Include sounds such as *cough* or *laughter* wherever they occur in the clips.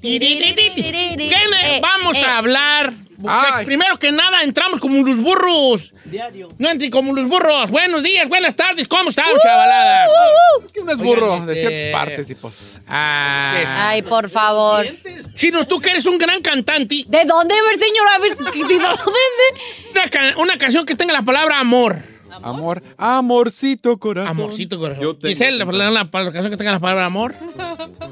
¿Qué le vamos a hablar? Primero que nada, entramos como los burros. Diario. No entren como los burros. Buenos días, buenas tardes. ¿Cómo están, chavalada? Que uno es burro Oigan, de este- ciertas partes y pues. Ah, Ay, por favor. Chino, tú que eres un gran cantante. ¿De dónde, señor? A ver, una canción que tenga la palabra amor. Amor, amorcito corazón. Amorcito, corazón. Yo tengo- Giselle, la, la- la canción que tenga la palabra amor.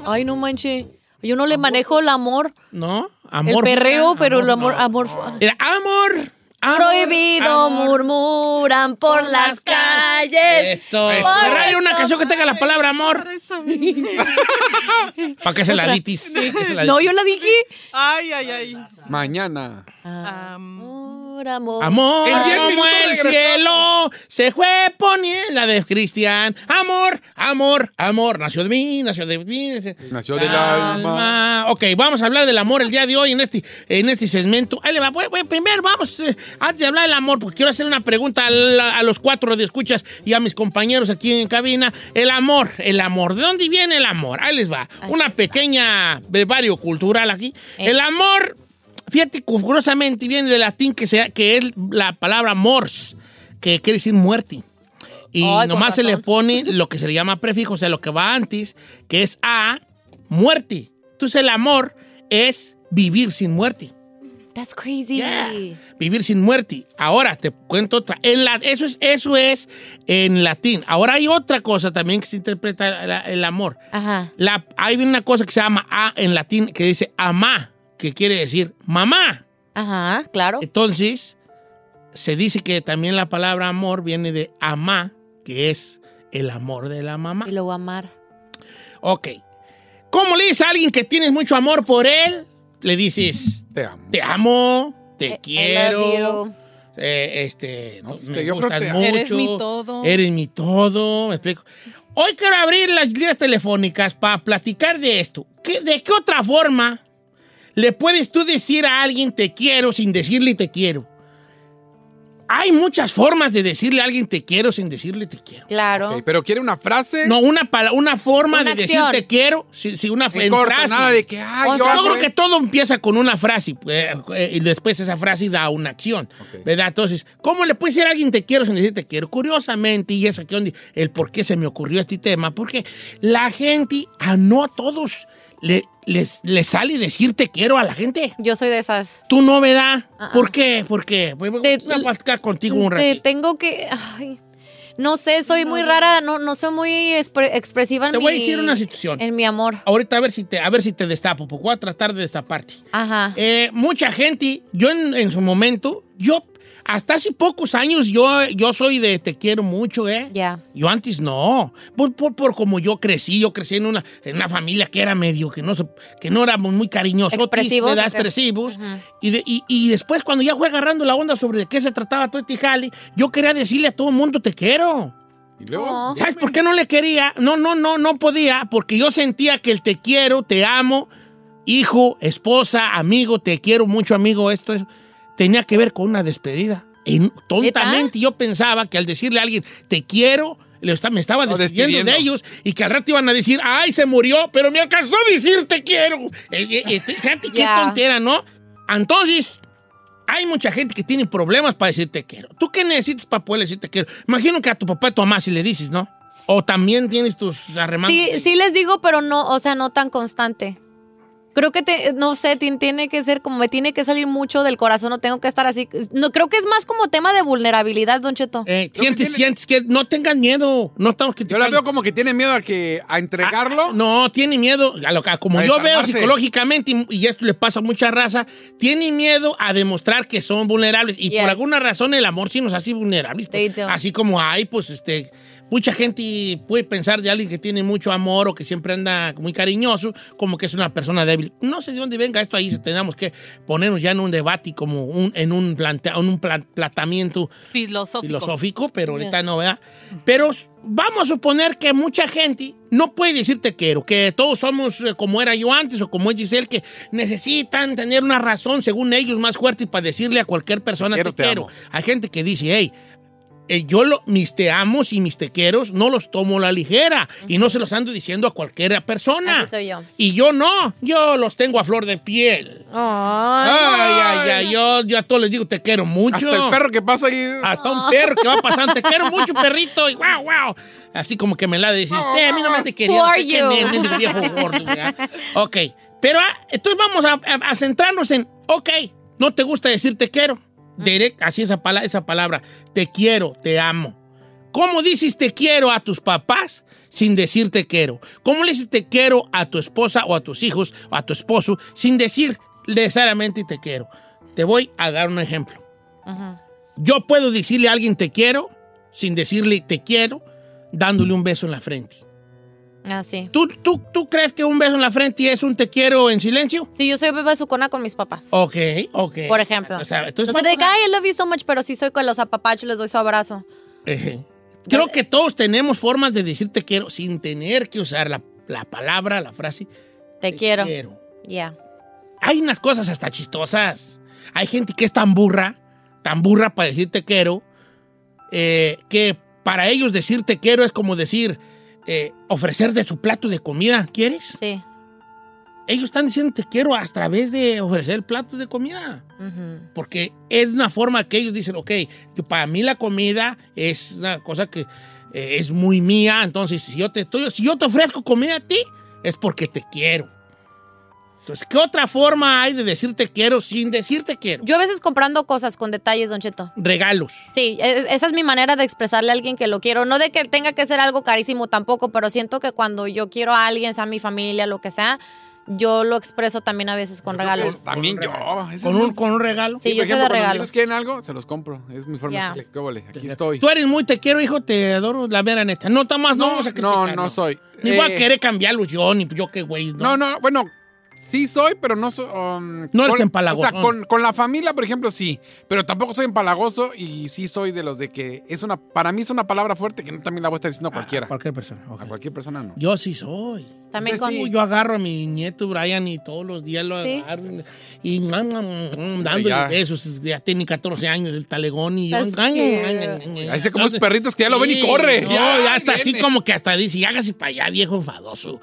Ay, no manche. Yo no le manejo el amor. ¿No? El Amor. perreo, pero el no. amor, amor. Mira, amor. amor, Prohibido amor. murmuran por las calles. Eso. Por Pero hay una eso canción que tenga la palabra amor. *laughs* ¿Para qué se la ditis? ¿Para qué se la No, ditis? yo la dije. Ay, ay, ay. Mañana. Amor, amor. Amor, En diez como el regresamos. cielo se fue poniendo la de Cristian. Amor, amor, amor. Nació de mí, nació de mí. Nació del alma. Ok, vamos a hablar del amor el día de hoy en este, en este segmento. Ahí le va. Primero vamos, eh, antes de hablar del amor, porque quiero hacer una pregunta a, la- a los cuatro de escuchas y a mis compañeros aquí en cabina. El amor, el amor. ¿De dónde viene el amor? Ahí les va. Una pequeña brevario cultural aquí. Eh. El amor Fíjate, curiosamente viene del latín que, sea, que es la palabra mors, que quiere decir muerte. Y Ay, nomás se le pone lo que se le llama prefijo, o sea, lo que va antes, que es a muerte. Entonces el amor es vivir sin muerte. That's crazy. Yeah. Vivir sin muerte. Ahora te cuento otra. En la, eso, es, eso es en latín. Ahora hay otra cosa también que se interpreta el amor. Ajá. La, hay una cosa que se llama a en latín que dice amá, que quiere decir mamá. Ajá, claro. Entonces, se dice que también la palabra amor viene de amá, que es el amor de la mamá. Y lo a amar. Ok. ¿Cómo le dices a alguien que tienes mucho amor por él? Le dices, Te amo. te amo, te love quiero, you. eh, este, No, pues, me que yo creo gustas que- mucho. Eres mi todo. Eres mi todo, me explico. Hoy quiero abrir las líneas telefónicas para platicar de esto. ¿Qué- ¿De qué otra forma le puedes tú decir a alguien te quiero sin decirle te quiero? Hay muchas formas de decirle a alguien te quiero sin decirle te quiero. Claro. Pero quiere una frase. No, una, una forma Una de decir te quiero, si, si una en en corto, frase. nada de que, ay, yo, sea, Yo hago creo que todo empieza con una frase eh, eh, y después esa frase da una acción. ¿verdad? Entonces, ¿cómo le puede decir a alguien te quiero sin decir te quiero? Curiosamente, y eso aquí donde el por qué se me ocurrió este tema, porque la gente, a no a todos, le, les, les sale decir te quiero a la gente. Yo soy de esas. Tú no, ¿verdad? Ah, ¿Por ah. qué? ¿Por qué? Voy voy Te- a platicar contigo un Te ratito. tengo que. ay, no sé, soy muy rara, no, no soy muy expre- expresiva en Te mi. voy a decir una situación. En mi amor. Ahorita a ver si te, a ver si te destapo, porque voy a tratar de destaparte. Ajá. Eh, mucha gente, yo en, en su momento, yo hasta hace pocos años yo, yo soy de te quiero mucho, ¿eh? Ya. Yo antes no. Por, por, por como yo crecí, yo crecí en una, en una familia que era medio, que no, se- que no éramos muy cariñosos, Expresivos, ¿verdad? ¿o qué? expresivos. Y, de- y, y después cuando ya fue agarrando la onda sobre de qué se trataba todo este jale, yo quería decirle a todo el mundo te quiero. Y luego, Oh. ¿Sabes por qué no le quería? No, no, no, no podía, porque yo sentía que el te quiero, te amo, hijo, esposa, amigo, te quiero mucho, amigo, esto, eso, tenía que ver con una despedida. Y tontamente yo pensaba que al decirle a alguien te quiero, le está- me estaba despidiendo, despidiendo. de ellos y que al rato iban a decir, ay, se murió, pero me alcanzó a decir te quiero. Eh, eh, eh, fíjate qué Ya. tontera, ¿no? Entonces, hay mucha gente que tiene problemas para decir te quiero. ¿Tú qué necesitas para poder decir te quiero? Imagino que a tu papá y tu mamá si le dices, ¿no? O también tienes tus arremandos. Sí, sí les digo, pero no, o sea, no tan constante. Creo que te, no sé, ti- tiene que ser como me tiene que salir mucho del corazón, no tengo que estar así. No, creo que es más como tema de vulnerabilidad, Don Cheto. Eh, Creo que sientes, tiene- sientes que no tengas miedo. No estamos Yo la criticando. veo como que tiene miedo a que a entregarlo. Ah, no, tiene miedo, a lo que- como A yo veo psicológicamente, y, y esto le pasa a mucha raza, tiene miedo a demostrar que son vulnerables. Y Yes. por alguna razón el amor sí nos hace vulnerables. Pues. así como hay, pues, este, mucha gente puede pensar de alguien que tiene mucho amor o que siempre anda muy cariñoso, como que es una persona débil. No sé de dónde venga esto ahí, tenemos que ponernos ya en un debate y como un, en un, plantea, en un pla- planteamiento Filosófico. filosófico, pero ahorita no, ¿verdad? Pero vamos a suponer que mucha gente no puede decir te quiero, que todos somos eh, como era yo antes o como es Giselle, que necesitan tener una razón, según ellos, más fuerte para decirle a cualquier persona Quiero, te, te quiero. amo. Hay gente que dice, hey, yo lo, mis te amos y mis te quieros no los tomo a la ligera y no se los ando diciendo a cualquier persona. Así soy yo. Y yo no, yo los tengo a flor de piel. Ay, ay, ay, yo, yo a todos les digo te quiero mucho. Hasta el perro que pasa ahí. Hasta un perro que va pasando, te quiero mucho, *laughs* perrito, y wow, wow. Así como que me la dices, usted a mí no me te quería. Mendigo viejo gordo, ¿verdad? Ok, pero ah, entonces vamos a, a- a centrarnos en, ok, no te gusta decir te quiero. Direct, así esa, pala- esa palabra, te quiero, te amo. ¿Cómo dices te quiero a tus papás sin decir te quiero? ¿Cómo le dices te quiero a tu esposa o a tus hijos o a tu esposo sin decir necesariamente te quiero? Te voy a dar un ejemplo. Yo puedo decirle a alguien te quiero sin decirle te quiero, dándole un beso en la frente. Así. ¿Tú, tú, ¿Tú crees que un beso en la frente es un te quiero en silencio? Sí, yo soy bebé sucona con mis papás. Ok, ok. Por ejemplo. O sea, entonces, de que, ay, I love you so much, pero sí soy con los apapachos, les doy su abrazo. Creo que todos tenemos formas de decir te quiero sin tener que usar la, la palabra, la frase Te, quiero. quiero. Ya. Hay unas cosas hasta chistosas. Hay gente que es tan burra, tan burra para decir te quiero, eh, que para ellos decir te quiero es como decir eh, ofrecer de su plato de comida. ¿Quieres? Sí. Ellos están diciendo te quiero a través de ofrecer el plato de comida. Porque es una forma que ellos dicen, ok, yo- para mí la comida es una cosa que eh, es muy mía, entonces si yo, te estoy, si yo te ofrezco comida a ti, es porque te quiero. Entonces, ¿qué otra forma hay de decirte quiero sin decirte quiero? Yo a veces comprando cosas con detalles, Don Cheto. Regalos. Sí, es- esa es mi manera de expresarle a alguien que lo quiero. No de que tenga que ser algo carísimo tampoco, pero siento que cuando yo quiero a alguien, sea mi familia, lo que sea, yo lo expreso también a veces con regalos. También yo. Con un, con un regalo. Sí, por yo soy ejemplo, de cuando mis regalos. quieren algo, se los compro. Es mi forma Ya. de decirle, ¿qué vale? Aquí estoy. Tú eres muy te quiero, hijo, te adoro, la vera neta. No, está más, no, vamos a no, criticar, no soy. Ni voy a Eh, querer cambiarlos yo, ni yo qué güey. No, no, bueno, sí soy, pero no soy. um, No eres con- empalagosón. O sea, con, con la familia, por ejemplo, sí. Pero tampoco soy empalagoso y sí soy de los de que es una. Para mí es una palabra fuerte que no también la voy a estar diciendo a cualquiera. A cualquier persona. ok. A cualquier persona no. Yo sí soy. También con... sí. Yo agarro a mi nieto Brian y todos los días lo Sí. agarro y dándole Ya. besos. Ya tiene 14 años el talegón y yo. Cute. Ahí se como esos perritos que ya lo ven y corre. No, Ya, ya está así como que hasta dice, hágase para allá, viejo enfadoso.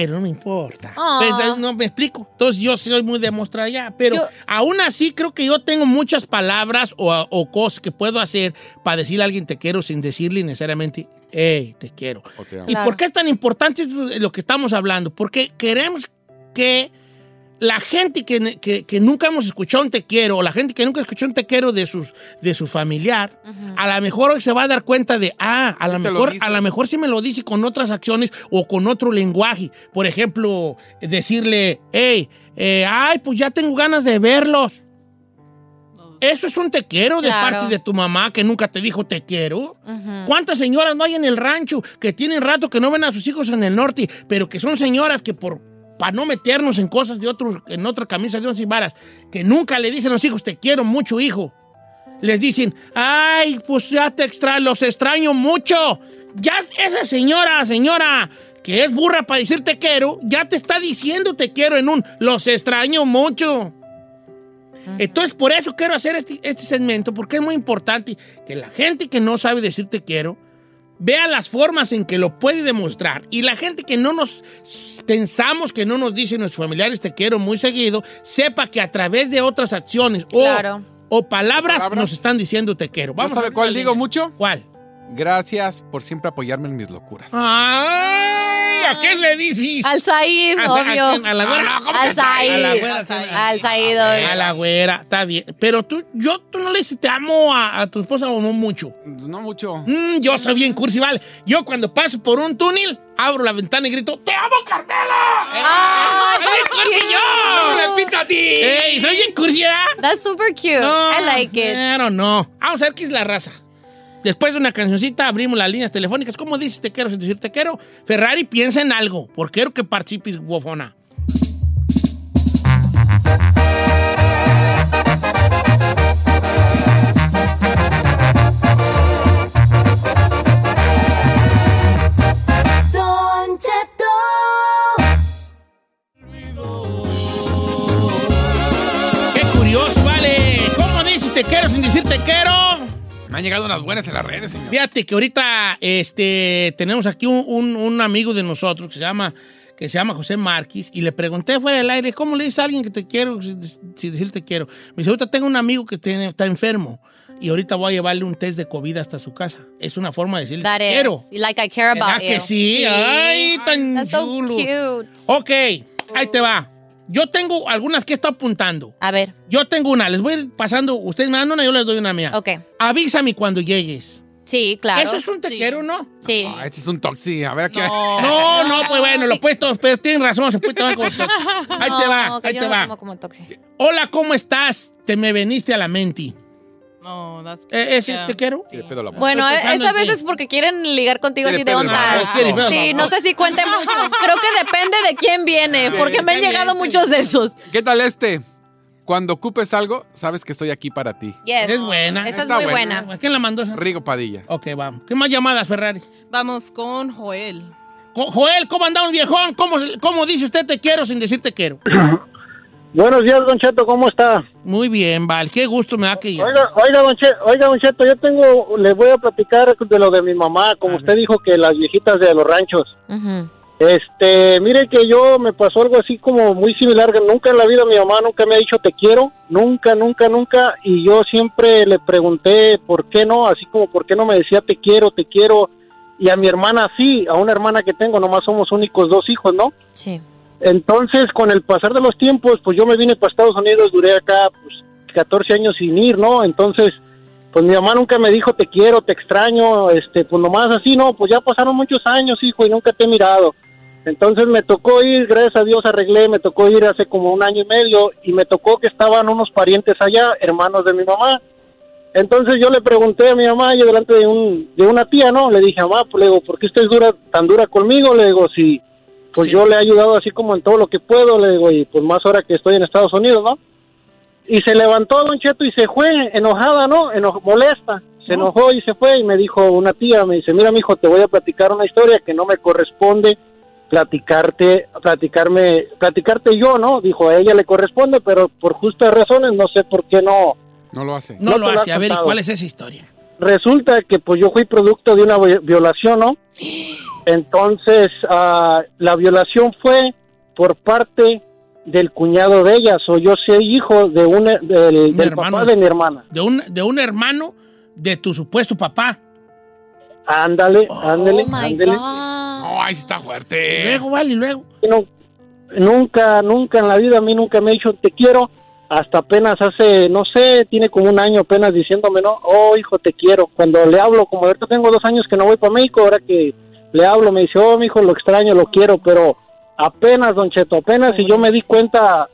Pero no me importa. Pues, no me explico. Entonces yo soy muy de mostrar ya. Pero Yo- aún así creo que yo tengo muchas palabras o, o cosas que puedo hacer para decirle a alguien te quiero sin decirle necesariamente, hey, te quiero. Te. ¿Y Claro. por qué es tan importante lo que estamos hablando? Porque queremos que la gente que, que- que nunca hemos escuchado un te quiero, o la gente que nunca escuchó un te quiero de, sus, de su familiar, a lo mejor hoy se va a dar cuenta de, ah, a lo mejor, a lo mejor sí me lo dice con otras acciones o con otro lenguaje. Por ejemplo, decirle, hey, eh, ay, pues ya tengo ganas de verlos. Eso es un te quiero de parte de tu mamá que nunca te dijo te quiero. ¿Cuántas señoras no hay en el rancho que tienen rato que no ven a sus hijos en el norte, pero que son señoras que por para no meternos en cosas de otros, en otra camisa de once varas, que nunca le dicen a los hijos, te quiero mucho, hijo. Les dicen, ay, pues ya te extraño, los extraño mucho. Ya esa señora, señora, que es burra para decir te quiero, ya te está diciendo te quiero en un los extraño mucho. Entonces, por eso quiero hacer este, este segmento, porque es muy importante que la gente que no sabe decir te quiero, vea las formas en que lo puede demostrar. Y la gente que no nos pensamos que no nos dicen nuestros familiares te quiero muy seguido, sepa que a través de otras acciones o, Claro. o palabras, Palabras. nos están diciendo te quiero. ¿No Vamos a sabe ver cuál digo línea. mucho? ¿Cuál? Gracias por siempre apoyarme en mis locuras. Ay, ¿A qué le dices? Al Said, ¿A- a- obvio. a la güera? Ah, no, ¿cómo Al Said? Al Said. A obvio. la güera, está bien. Pero tú, yo, tú no le dices te amo a, a tu esposa o no mucho. No mucho. Mm, yo soy bien cursi, vale. Yo cuando paso por un túnel, abro la ventana y grito, ¡Te amo, Carmela! Ay, ¡Soy bien cursi yo! repita a ti! ¡Ey, soy bien cursi, ¿verdad? That's super cute. I like it. Claro, no. Vamos a ver qué es la raza. Después de una cancioncita abrimos las líneas telefónicas. ¿Cómo dices te quiero sin decir te quiero? Ferrari piensa en algo. Porque quiero que participes, Cheto. ¡Qué curioso, vale! ¿Cómo dices te quiero sin decir te quiero? Me han llegado unas buenas en las redes, señor. Fíjate que ahorita este, tenemos aquí un, un- un amigo de nosotros que se llama que se llama José Márquez y le pregunté fuera del aire, ¿cómo le dices a alguien que te quiero sin, sin decir te quiero? Me dice, ahorita tengo un amigo que tiene- está enfermo y ahorita voy a llevarle un test de COVID hasta su casa. Es una forma de decirle That te is. quiero. Like I care ¿Verdad about que you. sí? Ay, tan That's so chulo. cute. Ok, ahí te va. Yo tengo algunas que está apuntando. A ver, Yo tengo una, les voy a ir pasando, ustedes me dan una, yo les doy una mía. ok. Avísame cuando llegues. Sí, claro. Eso es un te Sí. quiero, ¿no? Sí. Ah, este es un toxi. A ver, aquí. No. No, no, pues bueno, lo puedes todos, pero tienen razón, se puede tomar como to- *laughs* Ahí te va, No, ahí yo te no va. como. Hola, ¿cómo estás? Te me veniste a la mente. No, that's Eh, ¿Ese Yeah. te quiero? Bueno, pensando esa vez es porque quieren ligar contigo así de ondas. Sí, no sé si cuente mucho. Creo que depende de quién viene, porque me han llegado muchos de esos. ¿Qué tal este? Cuando ocupes algo, sabes que estoy aquí para ti. Yes. Es buena. Esa es Está muy buena. buena. ¿Quién la mandó esa? Rigo Padilla. Ok, vamos. ¿Qué más llamadas, Ferrari? Vamos con Joel. Jo- Joel, ¿cómo andamos, viejón? ¿Cómo, ¿Cómo dice usted te quiero sin decir te quiero? *laughs* Buenos días, Don Cheto, ¿cómo está? Muy bien, Val. Qué gusto me da que ya. Oiga, oiga, Don Cheto, oiga, Don Cheto, yo tengo, les voy a platicar de lo de mi mamá, como usted dijo que las viejitas de los ranchos. Ujú. Este, mire que yo me pasó algo así como muy similar, que nunca en la vida mi mamá nunca me ha dicho te quiero, nunca, nunca, nunca, y yo siempre le pregunté por qué no, así como por qué no me decía te quiero, te quiero, y a mi hermana sí, a una hermana que tengo, nomás somos únicos dos hijos, ¿no? Sí. Entonces, con el pasar de los tiempos, pues yo me vine para Estados Unidos, duré acá pues 14 años sin ir, ¿no? Entonces, pues mi mamá nunca me dijo te quiero, te extraño, este, pues nomás así, no, pues ya pasaron muchos años, hijo, y nunca te he mirado. Entonces me tocó ir, gracias a Dios arreglé, me tocó ir hace como un año y medio y me tocó que estaban unos parientes allá, hermanos de mi mamá. Entonces yo le pregunté a mi mamá, yo delante de, un, de una tía, ¿no? Le dije, mamá, pues le digo, ¿por qué usted es dura, tan dura conmigo? Le digo, si pues Sí. yo le he ayudado así como en todo lo que puedo, le digo, y pues más ahora que estoy en Estados Unidos, ¿no? Y se levantó Don Cheto y se fue enojada, ¿no? Eno- molesta. Se enojó y se fue y me dijo una tía, me dice, mira, mijo, te voy a platicar una historia que no me corresponde platicarte, platicarme, platicarte yo, ¿no? Dijo, a ella le corresponde, pero por justas razones no sé por qué no. No lo hace. No, no lo hace. A ver, ¿y cuál es esa historia? Resulta que pues yo fui producto de una vi- violación, ¿no? *gasps* Entonces, ah, la violación fue por parte del cuñado de ella, o yo soy hijo de una, del, Un del hermano. papá de mi hermana. De un, de un hermano de tu supuesto papá. Ándale, ándale, Oh my ándale. God. No, ahí está Y fuerte. luego, vale, y luego. No- nunca, nunca en la vida a mí nunca me ha dicho te quiero, hasta apenas hace, no sé, tiene como un año apenas diciéndome, no, oh hijo te quiero. Cuando le hablo, como ahorita tengo dos años que no voy para México, ahora que le hablo me dice, oh mi hijo lo extraño, lo quiero, pero apenas, don Cheto, apenas y yo me di cuenta,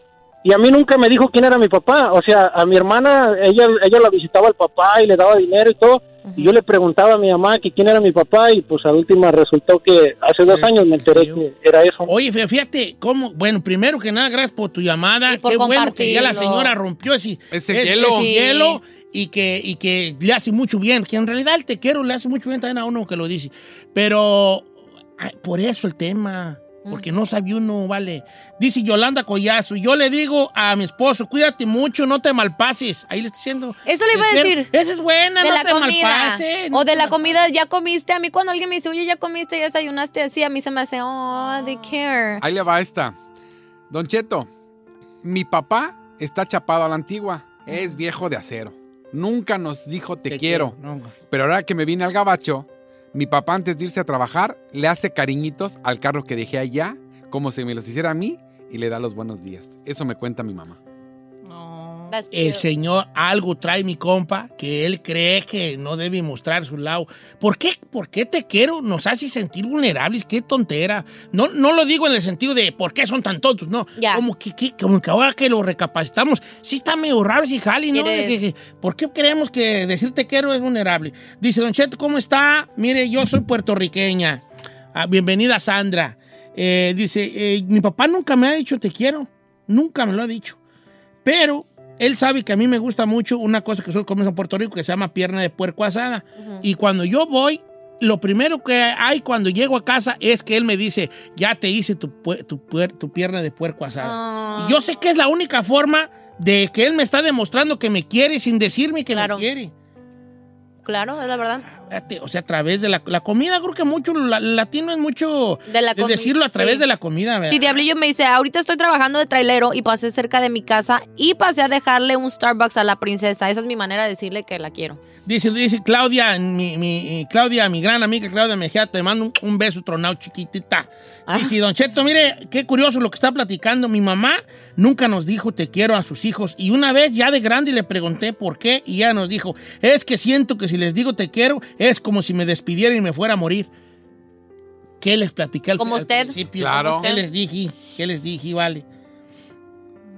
y a mí nunca me dijo quién era mi papá, o sea, a mi hermana, ella, ella la visitaba el papá y le daba dinero y todo, y yo le preguntaba a mi mamá que quién era mi papá y pues a última resultó que hace dos años me enteré que era eso. Oye, fí- fíjate cómo, bueno, primero que nada, gracias por tu llamada. Qué bueno que ya la señora rompió ese, Ese hielo y que, y que le hace mucho bien. Que en realidad el te quiero le hace mucho bien también a uno que lo dice. Pero ay, por eso el tema. Porque no sabe uno, vale. Dice Yolanda Collazo, yo le digo a mi esposo, cuídate mucho, no te malpases. Ahí le estoy diciendo. Eso le iba a decir. Esa es buena, de no la te comida. malpases. no o de la comida, ya comiste. A mí cuando alguien me dice, oye, ya comiste, ya desayunaste así, a mí se me hace, oh, they care. Ahí le va esta. Don Cheto, mi papá está chapado a la antigua. Es viejo de acero. Nunca nos dijo te, quiero. No, Pero ahora que me vine al gabacho, mi papá antes de irse a trabajar le hace cariñitos al carro que dejé allá, como si me los hiciera a mí, y le da los buenos días. Eso me cuenta mi mamá. El señor algo trae mi compa que él cree que no debe mostrar su lado. ¿Por qué? ¿Por qué te quiero? Nos hace sentir vulnerables. Qué tontera. No, no lo digo en el sentido de por qué son tan tontos, no. Ya. Como, que, que- como que ahora que lo recapacitamos, sí está medio raro ese jali, ¿no? De que- que- ¿Por qué creemos que decir te quiero es vulnerable? Dice, Don Cheto, ¿cómo está? Mire, yo soy puertorriqueña. Ah, bienvenida, Sandra. Eh, dice, eh, mi papá nunca me ha dicho te quiero. Nunca me lo ha dicho. Pero él sabe que a mí me gusta mucho una cosa que nosotros comemos en Puerto Rico que se llama pierna de puerco asada. Y cuando yo voy, lo primero que hay cuando llego a casa es que él me dice, ya te hice tu, tu, tu pierna de puerco asada. Ah. Y yo sé que es la única forma de que él me está demostrando que me quiere sin decirme que Claro. me quiere. Claro, es la verdad. O sea, a través de la, la comida, creo que mucho, la- latino es mucho De la decirlo a través sí. de la comida, ¿verdad? Sí, Diablillo me dice, ahorita estoy trabajando de trailero y pasé cerca de mi casa y pasé a dejarle un Starbucks a la princesa. Esa es mi manera de decirle que la quiero. Dice, dice Claudia, mi, mi- Claudia, mi gran amiga Claudia Mejía, te mando un, un beso tronado chiquitita. Ah. Dice, Don Cheto, mire, qué curioso lo que está platicando. Mi mamá nunca nos dijo te quiero a sus hijos. Y una vez ya de grande le pregunté por qué y ella nos dijo, es que siento que si les digo te quiero es como si me despidiera y me fuera a morir. ¿Qué les platiqué al, Como al usted. principio? Claro. ¿Qué les dije? ¿Qué les dije? Vale.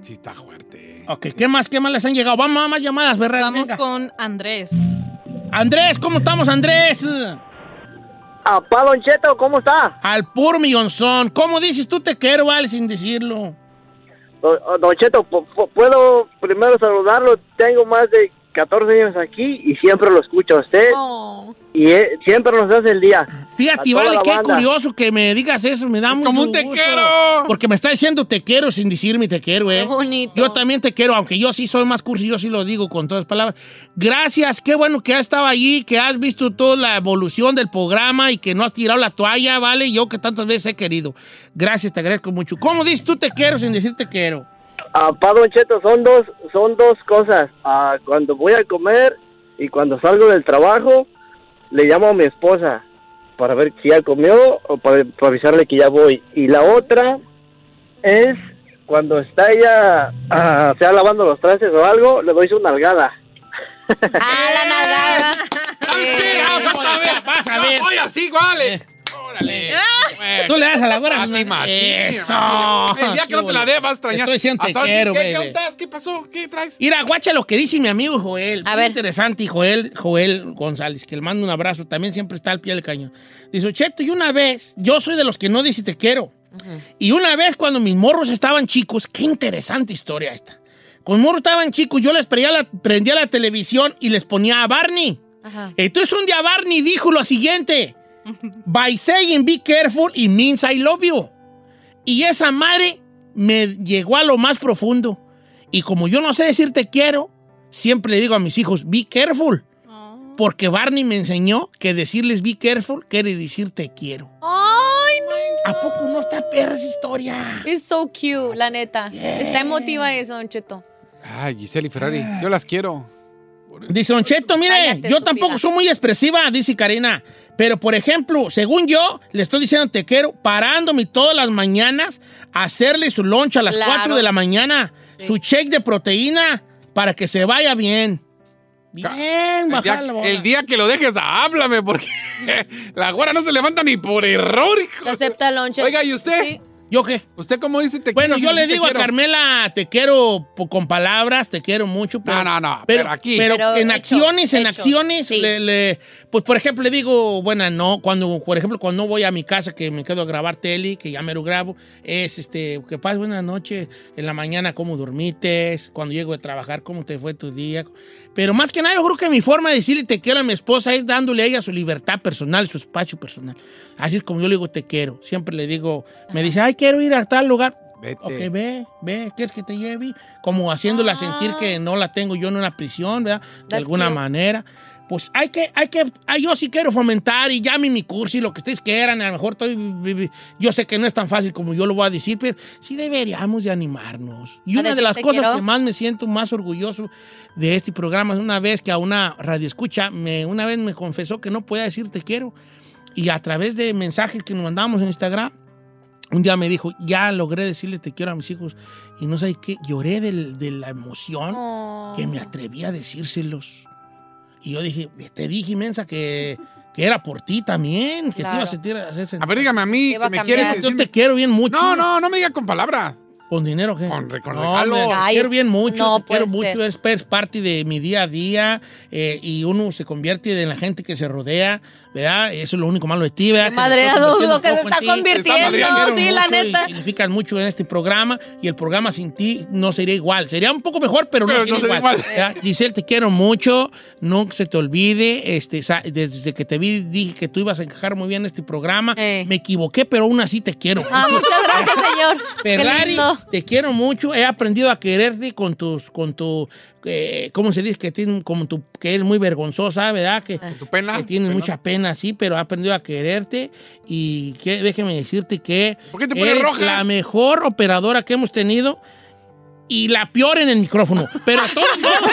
Sí, está fuerte. Ok, ¿qué más? ¿Qué más les han llegado? Vamos a más llamadas, ¿verdad? Vamos Venga. con Andrés. Andrés, ¿cómo estamos, Andrés? Apá, Don Cheto, ¿cómo está? Al puro millonzón. ¿Cómo dices tú te quiero, vale, sin decirlo? Don, Cheto, pu- pu- puedo primero saludarlo. Tengo más de 14 años aquí y siempre lo escucho a usted Oh. y eh, siempre nos hace el día. Fíjate, A vale, qué banda. curioso que me digas eso. Me da mucho como un te gusto. quiero. Porque me está diciendo te quiero sin decirme te quiero, ¿eh? Qué bonito. Yo también te quiero, aunque yo sí soy más cursi, yo sí lo digo con todas las palabras. Gracias, qué bueno que has estado allí, que has visto toda la evolución del programa y que no has tirado la toalla, ¿vale? Yo que tantas veces he querido. Gracias, te agradezco mucho. ¿Cómo dices tú te quiero sin decir te quiero? Apá, Don Cheto, son dos, son dos cosas. Ah, cuando voy a comer y cuando salgo del trabajo, le llamo a mi esposa para ver si ya comió o para, para avisarle que ya voy. Y la otra es cuando está ella, ah, sea lavando los trastes o algo, le doy su nalgada. Ah, la nalgada. ¿Sabes qué? Ah, vas a ver. Vas a ver. No, Oye, así, vale. Órale. Bueno. Tú le das a la güera. Así, machín. Eso. machín. El día que no te la dé, vas a extrañar. Estoy diciendo te quiero, ¿qué. ¿Qué ondas? ¿Qué pasó? ¿Qué traes? Mira, guacha lo que dice mi amigo Joel. A Muy ver. Interesante, Joel, Joel González, que le mando un abrazo. También siempre está al pie del cañón. Dice, Cheto, y una vez, yo soy de los que no dice te quiero. Y una vez cuando mis morros estaban chicos, qué interesante historia esta. Con morros estaban chicos, yo les prendía la, prendía la televisión y les ponía a Barney. Ajá. Entonces un día Barney dijo lo siguiente. By saying be careful, it means I love you. Y esa madre me llegó a lo más profundo. Y como yo no sé decir te quiero, siempre le digo a mis hijos, be careful. Porque Barney me enseñó que decirles be careful quiere decir te quiero. Ay, no. ¿A poco no está perra esa historia? Es so cute, la neta. Está emotiva eso, Don Cheto. Ay, Giselle y Ferrari, yo las quiero. Dice Don Cheto, mire, Cállate, yo estúpida. tampoco soy muy expresiva, dice Karina. Pero, por ejemplo, según yo, le estoy diciendo te quiero, parándome todas las mañanas a hacerle su lunch a las Claro. 4 de la mañana, su shake de proteína, para que se vaya bien. Bien, El bajar la día, bola. el día que lo dejes, háblame, porque *laughs* la güera no se levanta ni por error, hijo. Se acepta el lonche. Oiga, ¿y usted? Sí. ¿Yo qué? ¿Usted cómo dice te Bueno, quiero yo si le digo a? Carmela, te quiero con palabras, te quiero mucho. Pero, No, no, no, pero aquí. Pero, Pero en hecho, acciones, en acciones, sí. le, le- pues por ejemplo le digo, bueno, no, cuando, por ejemplo, cuando no voy a mi casa, que me quedo a grabar tele, que ya me lo grabo, es este, que pases buenas noches, en la mañana cómo dormiste, cuando llego de trabajar, cómo te fue tu día. Pero más que nada, yo creo que mi forma de decirle te quiero a mi esposa es dándole a ella su libertad personal, su espacio personal. Así es como yo le digo te quiero. Siempre le digo, me dice, ay, quiero ir a tal lugar. Vete. Ok, ve, ve, ¿quieres que te lleve? Como haciéndola Ah. sentir que no la tengo yo en una prisión, ¿verdad? De That's alguna cute. manera. Pues hay que, hay que, ah, yo sí quiero fomentar y llame mi curso y lo que ustedes quieran. A lo mejor estoy, yo sé que no es tan fácil como yo lo voy a decir, pero sí deberíamos de animarnos. Y A una de las cosas quiero. que más me siento más orgulloso de este programa es una vez que a una radioescucha, me, una vez me confesó que no podía decir te quiero. Y a través de mensajes que nos mandamos en Instagram, un día me dijo, ya logré decirle te quiero a mis hijos. Y no sé qué, lloré del- de la emoción Oh. que me atreví a decírselos. Y yo dije, te dije, mensa, que, que era por ti también, que te Claro. iba a sentir a hacer sentir. A ver, dígame a mí, Te a me quieres cambiar. yo decir. te quiero bien mucho. No, no, no me diga con palabras. ¿Con dinero qué? Con con no, regalos. me- te Ay, quiero es- bien mucho, no te quiero puede mucho, ser. es, es parte de mi día a día eh, y uno se convierte en la gente que se rodea, ¿verdad? Eso es lo único malo de ti, ¿verdad? Madreado lo que se está en ti. convirtiendo, madreando. sí, la neta. significas mucho en este programa y el programa sin ti no sería igual. Sería un poco mejor, pero, Pero no, sería no sería igual. igual. Giselle, te quiero mucho. No se te olvide. Este, desde que te vi dije que tú ibas a encajar muy bien en este programa. Eh. Me equivoqué, pero aún así te quiero. Ah, muchas gracias, señor. *laughs* Ferrari, te quiero mucho. He aprendido a quererte con tus, con tu, eh, ¿cómo se dice? Que tiene, como tu, que es muy vergonzosa, ¿verdad? Que, Tu pena. que tiene pena. mucha pena, sí, pero he aprendido a quererte y que, déjeme decirte que ¿Por qué te pones eres roja? la mejor operadora que hemos tenido y la peor en el micrófono. Pero a todos modos,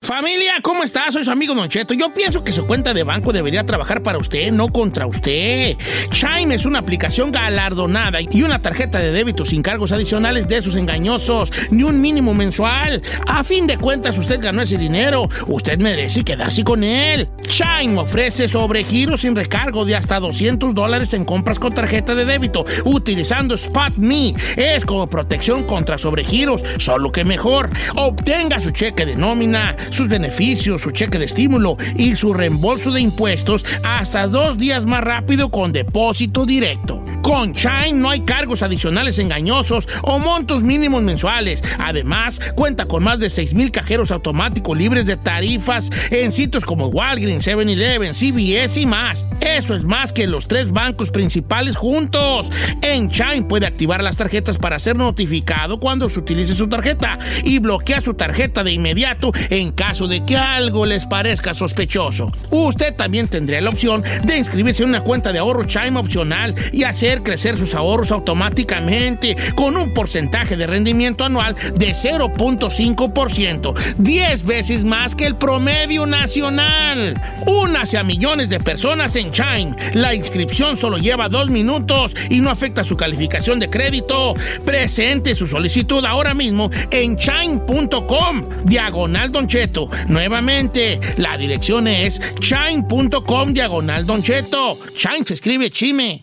Familia, ¿cómo está? Soy su amigo Don Cheto. Yo pienso que su cuenta de banco debería trabajar para usted, no contra usted. Chime es una aplicación galardonada y una tarjeta de débito sin cargos adicionales de esos engañosos, ni un mínimo mensual. A fin de cuentas, usted ganó ese dinero. Usted merece quedarse con él. Chime ofrece sobregiros sin recargo de hasta 200 dólares en compras con tarjeta de débito utilizando Spot Me. Es como protección contra sobregiros, solo que mejor. Obtenga su cheque de nómina, sus beneficios, su cheque de estímulo y su reembolso de impuestos hasta dos días más rápido con depósito directo. Con Chime no hay cargos adicionales engañosos o montos mínimos mensuales. Además, cuenta con más de 6,000 cajeros automáticos libres de tarifas en sitios como Walgreens, 7-Eleven, CVS y más. Eso es más que los tres bancos principales juntos. En Chime puede activar las tarjetas para ser notificado cuando se utilice su tarjeta y bloquea su tarjeta de inmediato en caso de que algo les parezca sospechoso. Usted también tendría la opción de inscribirse en una cuenta de ahorro Chime opcional y hacer crecer sus ahorros automáticamente con un porcentaje de rendimiento anual de 0.5%, 10 veces más que el promedio nacional. Únase a millones de personas en Chime. La inscripción solo lleva dos minutos y no afecta su calificación de crédito. Presente su solicitud ahora mismo en chime.com, diagonal Don Cheto. Nuevamente, la dirección es chime.com, diagonal Don Cheto. Chime se escribe chime,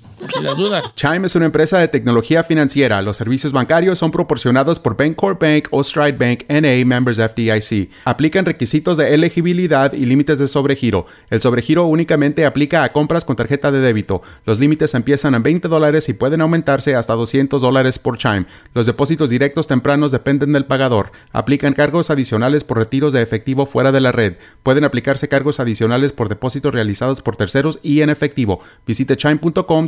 Chime es una empresa de tecnología financiera. Los servicios bancarios son proporcionados por Bancorp Bank o Stride Bank NA members FDIC. Aplican requisitos de elegibilidad y límites de sobregiro. El sobregiro únicamente aplica a compras con tarjeta de débito. Los límites empiezan en 20 dólares y pueden aumentarse hasta 200 dólares por Chime. Los depósitos directos tempranos dependen del pagador. Aplican cargos adicionales por retiros de efectivo fuera de la red. Pueden aplicarse cargos adicionales por depósitos realizados por terceros y en efectivo. Visite chime.com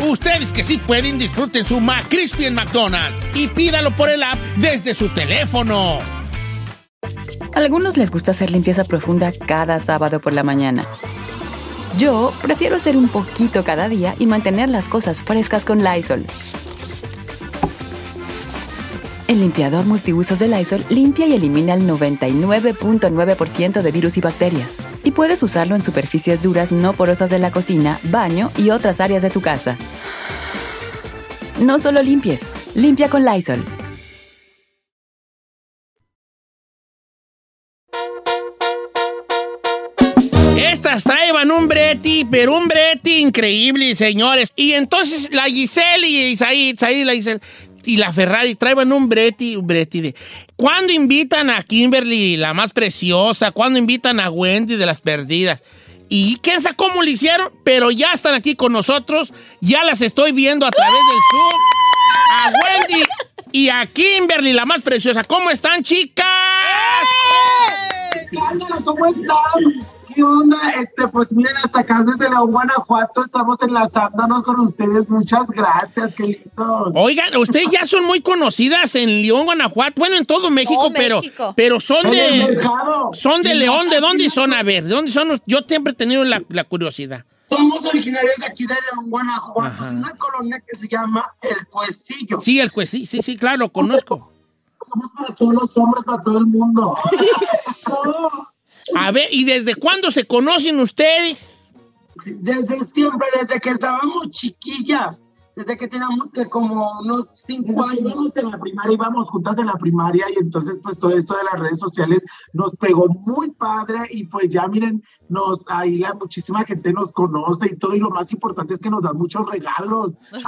Ustedes que sí pueden, disfruten su McCrispy en McDonald's y pídalo por el app desde su teléfono. Algunos les gusta hacer limpieza profunda cada sábado por la mañana. Yo prefiero hacer un poquito cada día y mantener las cosas frescas con Lysol. El limpiador multiusos de Lysol limpia y elimina el 99.9% de virus y bacterias. Y puedes usarlo en superficies duras no porosas de la cocina, baño y otras áreas de tu casa. No solo limpies, limpia con Lysol. Estas traían un breti, pero un breti increíble, señores. Y entonces la Giselle y Isaí, Isaí la y la Ferrari traían un breti, un breti de... ¿Cuándo invitan a Kimberly, la más preciosa? ¿Cuándo invitan a Wendy de las perdidas? Y quién sabe cómo lo hicieron, pero ya están aquí con nosotros. Ya las estoy viendo a través del Zoom. A Wendy y a Kimberly, la más preciosa. ¿Cómo están, chicas? Ándale, ¿cómo están? ¿Qué onda? Este, pues miren, hasta acá desde León, Guanajuato, estamos enlazándonos con ustedes. Muchas gracias, qué lindos. Oigan, ustedes ya son muy conocidas en León, Guanajuato, bueno, en todo México, pero, México. pero son de son de León. ¿De dónde son? A ver, ¿de dónde son? Yo siempre he tenido la, la curiosidad. Somos originarios de aquí de León, Guanajuato, Ajá. una colonia que se llama El Puestillo. Sí, el sí, sí, sí, claro, lo conozco. Somos para todos los hombres, para todo el mundo. *laughs* *laughs* A ver, ¿y desde cuándo se conocen ustedes? desde siempre, desde que estábamos chiquillas. Desde que teníamos que como unos cinco años. Íbamos en la primaria, íbamos juntas en la primaria y entonces pues todo esto de las redes sociales nos pegó muy padre y pues ya miren, nos ahí la muchísima gente nos conoce y todo y lo más importante es que nos dan muchos regalos. *laughs*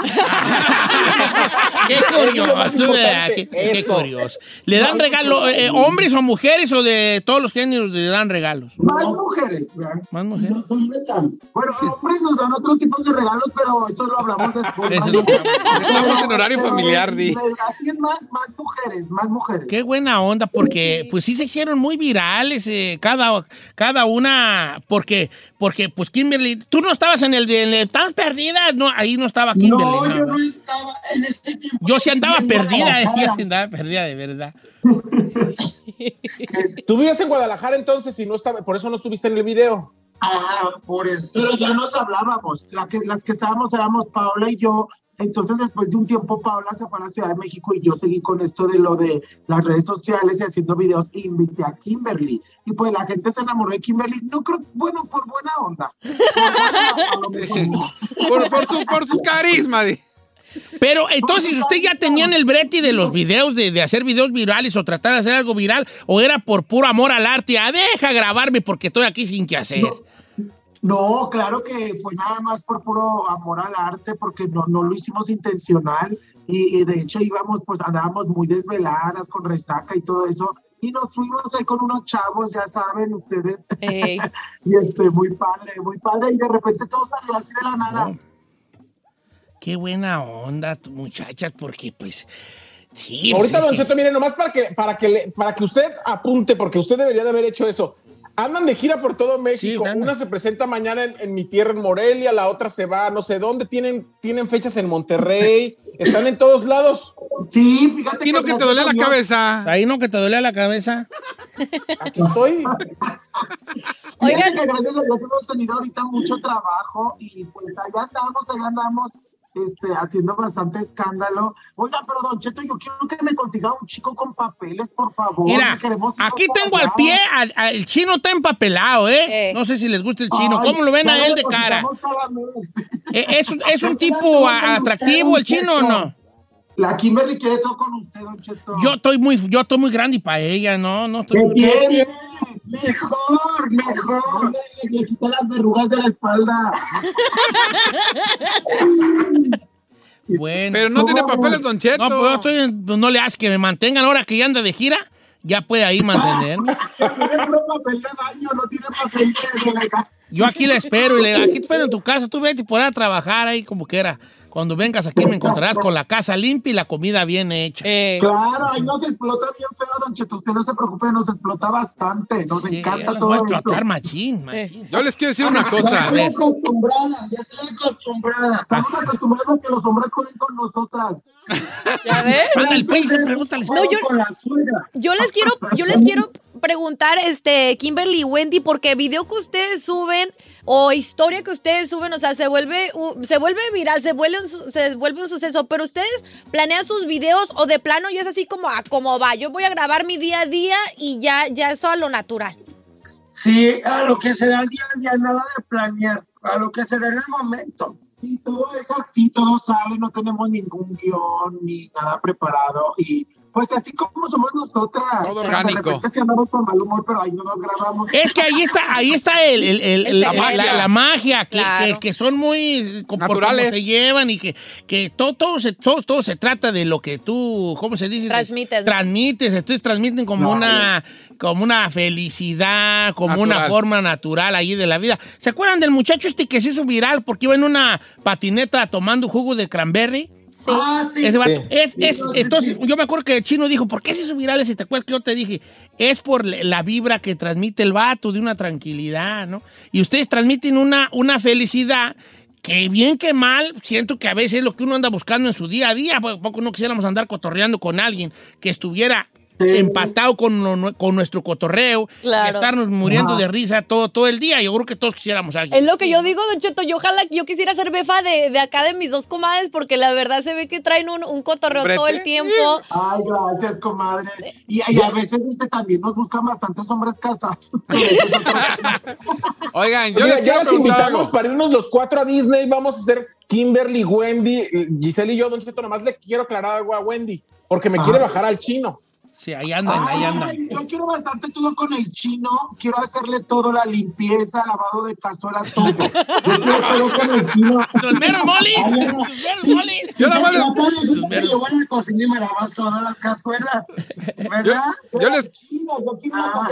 Qué curioso, ¿verdad? Qué, qué curioso. ¿Le dan regalo eh, hombres o mujeres o de todos los géneros le dan regalos? Más mujeres, ¿verdad? Más mujeres. los hombres también. Bueno, hombres nos dan otros tipos de regalos, pero eso lo hablamos después. *laughs* Estamos en horario familiar, Di. Así es más, más mujeres, más mujeres. Qué buena onda, porque pues sí se hicieron muy virales eh, cada, cada una, porque, porque pues Kimberly, tú no estabas en el de ¿Estás perdida? No, ahí no estaba Kimberly. no, yo no, estaba en este tiempo. Yo sí andaba perdida, eh, yo sí andaba perdida de verdad. *laughs* Tú vivías en Guadalajara entonces y no estaba, por eso no estuviste en el video. Ajá, por eso. Pero ya nos hablábamos. La que, las que estábamos éramos Paola y yo. Entonces, después de un tiempo, Paola se fue a la Ciudad de México y yo seguí con esto de lo de las redes sociales y haciendo videos. E invité a Kimberly. Y pues la gente se enamoró de Kimberly. No creo, bueno, por buena onda. Por buena onda. Por, por su, por su carisma. Pero entonces, ¿usted ya tenían el breti de los videos, de, de hacer videos virales o tratar de hacer algo viral? ¿O era por puro amor al arte? Ah, deja grabarme porque estoy aquí sin que hacer. No, claro que fue nada más por puro amor al arte, porque no, no lo hicimos intencional. Y, y de hecho íbamos, pues andábamos muy desveladas con resaca y todo eso. Y nos fuimos ahí con unos chavos, ya saben ustedes, *laughs* y este, muy padre, muy padre. Y de repente todo salió así de la nada. Qué buena onda, muchachas, porque pues... Sí, pues, Ahorita, es Don que- Cheto, mire, nomás para que, para, que le- para que usted apunte, porque usted debería de haber hecho eso. Andan de gira por todo México. Una se presenta mañana en, en mi tierra, en Morelia, la otra se va a no sé dónde. Tienen, tienen fechas en Monterrey. *coughs* Están en todos lados. Sí, fíjate Y no que te duele la cabeza. Ahí no que te duele la cabeza. Aquí estoy. Oigan, que gracias a Dios hemos tenido ahorita mucho trabajo y pues allá andamos, allá andamos. Este, haciendo bastante escándalo. Oiga, pero Don Cheto, yo quiero que me consiga un chico con papeles, por favor. Mira, Queremos aquí tengo al pie, al- al- el chino está empapelado, ¿eh? No sé si les gusta el chino. Ay, ¿Cómo lo ven a él de cara? mes. Eh, ¿Es, un- es un *laughs* tipo a- atractivo el chino o no? La Kimberly quiere todo con usted, Don Cheto. Yo estoy muy, yo estoy muy grande para ella, no, no estoy ¿Qué muy tiene? Mejor, mejor. Le, le quita las verrugas de la espalda. *laughs* Bueno. Pero no tiene papeles, Don Cheto. No, pues yo estoy, en- pues no le hace que me mantengan ahora que ya anda de gira, ya puede ahí mantenerme. *laughs* Tiene puro papel de baño, no tiene papel de, de la Yo aquí la espero y le digo, aquí te espero en tu casa, tú vete por ahí a trabajar ahí como quiera. Cuando vengas aquí me encontrarás con la casa limpia y la comida bien hecha. Claro, ahí nos explota bien feo, Don Cheto. Usted no se preocupe, nos explota bastante. Nos Sí, encanta ya todo voy a eso. explotar, machín, machín. Yo les quiero decir una Ya cosa. estoy acostumbrada, ya estoy acostumbrada. Estamos acostumbrados a que los hombres jueguen con nosotras. ¿Ya ves? Manda el peine, pregúntale. No, yo, Con la suegra. yo les quiero, yo les quiero preguntar, este, Kimberly y Wendy, porque video que ustedes suben o historia que ustedes suben, o sea, se vuelve, se vuelve viral, se vuelve, un, se vuelve un suceso, pero ustedes planean sus videos o de plano ya es así como, a como va, yo voy a grabar mi día a día y ya, ya eso a lo natural. Sí, a lo que se da al día a día, nada de planear, a lo que se da en el momento. Sí, todo es así, todo sale, no tenemos ningún guion ni nada preparado y pues así como somos nosotras. Todo De orgánico. repente sí andamos con mal humor, pero ahí no nos grabamos. Es que ahí está, ahí está el, el- el- el- La magia. la- la magia, que, Claro. que- que son muy Naturales. se llevan y que, que todo, todo, se, todo, todo se trata de lo que tú, ¿cómo se dice? Transmites. Transmites, entonces transmiten como No, una como una felicidad, como una forma natural ahí de la vida. ¿Se acuerdan del muchacho este que se hizo viral porque iba en una patineta tomando jugo de cranberry? Ah, sí. Ese vato. Sí. Es, es- Sí, sí, entonces, yo me acuerdo que el chino dijo, ¿por qué se hizo viral ese? ¿Te acuerdas que yo te dije? Es por la vibra que transmite el vato, de una tranquilidad, ¿no? Y ustedes transmiten una, una felicidad que bien que mal, siento que a veces es lo que uno anda buscando en su día a día. ¿Por poco no quisiéramos andar cotorreando con alguien que estuviera empatado con, con nuestro cotorreo Claro. y estarnos muriendo Ajá. de risa todo, todo el día? Yo creo que todos quisiéramos a alguien. Es lo que yo digo, Don Cheto. Yo ojalá, yo quisiera ser befa de, de acá de mis dos comadres, porque la verdad se ve que traen un, un cotorreo Brete. todo el tiempo. Ay, gracias, comadre. Y, y a veces este también nos buscan bastantes hombres casados. *laughs* Oigan, yo Mira, les ya preguntar invitamos algo. para irnos los cuatro a Disney. Vamos a hacer Kimberly, Wendy, Giselle y yo. Don Cheto, nomás le quiero aclarar algo a Wendy, porque me quiere bajar al chino. Sí, ahí andan, ahí andan. Yo quiero bastante todo con el chino. Quiero hacerle todo, la limpieza, lavado de cazuelas, *laughs* todo. Yo quiero todo con el chino. ¡Sus! Ay, no. ¡Sus meros molis! Yo Yo voy a la cocina y me lavas todas las cazuelas. ¿Verdad? Yo- yo les- Chino, yo quiero Ah.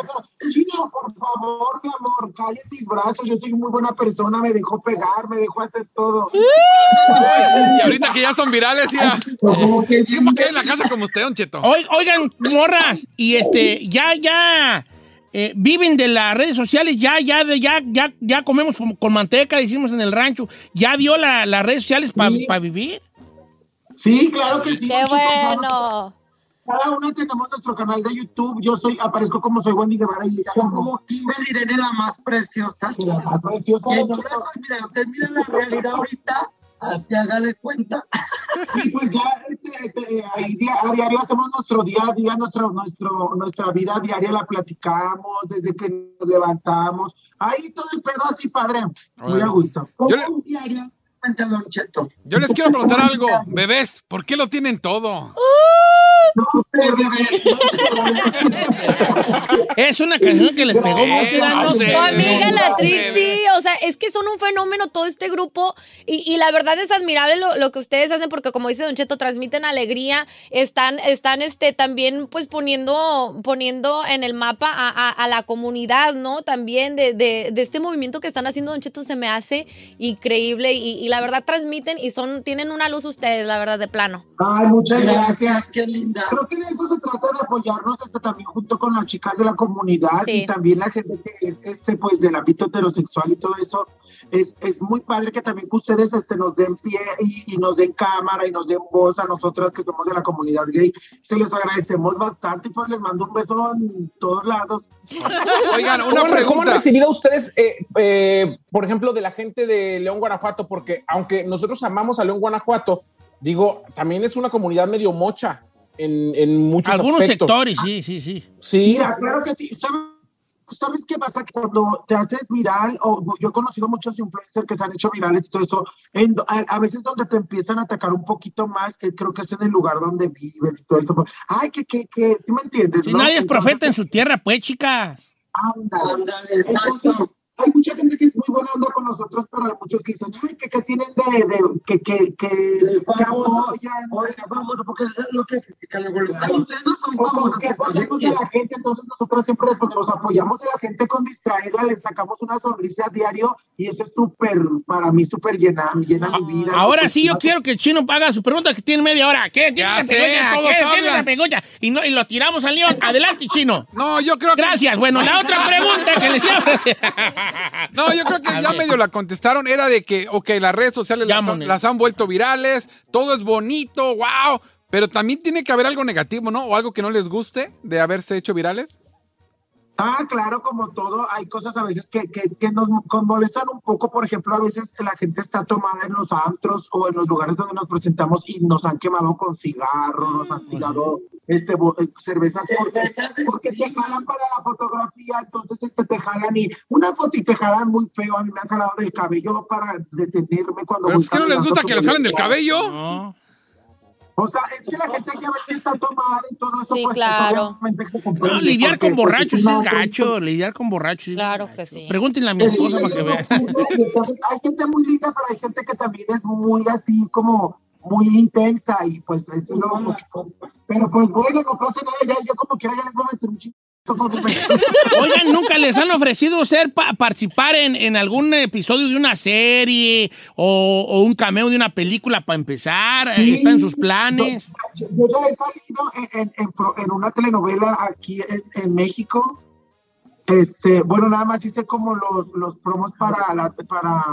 Chino, por favor, mi amor, calle mis brazos. Yo soy muy buena persona. Me dejó pegar, me dejó hacer todo. Y ahorita que ya son virales, ya. Como que Sí, ¿para qué en la casa como usted, Don Cheto? Oigan, morras, y este, ya, ya, eh, viven de las redes sociales, ya, ya, de- ya, ya, ya comemos con, con manteca, hicimos en el rancho, ya vio la- las redes sociales para Sí. vivir. Sí, claro que sí. ¡Qué bueno! Cada una tenemos nuestro canal de YouTube. Yo soy, aparezco como soy Wendy Guevara y ella como Kimberly Irene, la más preciosa. La más preciosa. Y entonces, mira, usted mira la realidad ahorita, así haga de cuenta. *laughs* Y pues ya este, este, ahí día- a diario hacemos nuestro día a día, nuestro, nuestro, nuestra vida diaria la platicamos desde que nos levantamos. Ahí todo el pedo así, padre. Muy a gusto. Como le- un diario, cuenta Don Cheto. Yo les quiero preguntar algo. Bebés, ¿por qué lo tienen todo? *laughs* Es una canción que les pegó mucho. no no sé. sé. Tu amiga la Trixie, o o sea, es que son un fenómeno todo este grupo y, y la verdad es admirable lo, lo, que ustedes hacen porque como dice Don Cheto, transmiten alegría, están, están este, también pues poniendo, poniendo en el mapa a, a, a la comunidad, ¿no? También de, de, de, este movimiento que están haciendo Don Cheto se me hace increíble y, y, la verdad transmiten y son, tienen una luz ustedes, la verdad, de plano. Ay, muchas gracias, qué linda. Creo que de eso se trata de apoyarnos este, también junto con las chicas de la comunidad sí. y también la gente que es este, pues, del ámbito heterosexual y todo eso. Es, es muy padre que también que ustedes este, nos den pie y, y, nos den cámara y nos den voz a nosotras que somos de la comunidad gay. Se les agradecemos bastante y pues les mando un beso en todos lados. *laughs* Oigan, una ¿Cómo, ¿Cómo, han recibido ustedes, eh, eh, por ejemplo, de la gente de León, Guanajuato? Porque aunque nosotros amamos a León, Guanajuato, digo, también es una comunidad medio mocha en, en muchos Algunos aspectos. sectores, sí, sí, sí. Sí. Mira, claro que sí. ¿Sabes? ¿Sabes qué pasa? Que cuando te haces viral, o yo he conocido muchos influencers que se han hecho virales y todo eso, en, a, a, veces donde te empiezan a atacar un poquito más, que creo que es en el lugar donde vives y todo eso. Ay, que, que, que, ¿sí me entiendes? Si ¿no? nadie es profeta en su tierra, pues, chicas. Anda, anda, exacto hay mucha gente que es muy buena onda con nosotros, pero hay muchos que dicen, ay, que, que tienen de, de que, que, que, que apoyan. Oiga, vamos, porque es lo que, que, que claro. ustedes no son famosos. que apoyamos a la gente, entonces nosotros siempre respondemos, apoyamos a la gente con distraerla, le sacamos una sonrisa a diario y eso es súper, para mí, súper llena, llena mi vida. Ahora sí, yo quiero que el chino haga su pregunta que tiene media hora. ¿Qué? ¿Qué? ¿Tiene la pregunta? Y, no, y lo tiramos al león. Adelante, chino. *laughs* No, yo creo que... Gracias. Bueno, la otra *laughs* pregunta que les iba a hacer. No, yo creo que ya medio la contestaron. Era de que, ok, las redes sociales las, las, han vuelto virales, todo es bonito, wow. Pero también tiene que haber algo negativo, ¿no? O algo que no les guste de haberse hecho virales. Ah, claro, como todo, hay cosas a veces que, que, que nos molestan un poco. Por ejemplo, a veces la gente está tomada en los antros o en los lugares donde nos presentamos y nos han quemado con cigarros, nos han tirado este, cervezas porque, porque te jalan para la fotografía, entonces este, te jalan y una foto y te jalan muy feo. A mí me han jalado del cabello para detenerme cuando. ¿Pero es que no les gusta que les jalen del cabello? No. O sea, es que la gente que a veces está tomada y todo eso, sí, pues, claro. pues no, lidiar con borrachos es gacho, lidiar con borrachos. Claro que sí. Pregúntenle a mi esposa para que vea. hay gente muy linda, pero hay gente que también es muy así como muy intensa y pues eso es lo Pero pues bueno, no pasa nada, ya yo como quiera ya les voy a meter un chico. Oigan, ¿nunca les han ofrecido ser pa participar en, en, algún episodio de una serie o, o un cameo de una película para empezar? Sí, ¿Está en sus planes? Yo, yo ya he salido en, en, en, una telenovela aquí en, México. Este, bueno, nada más hice como los, los promos para, la, para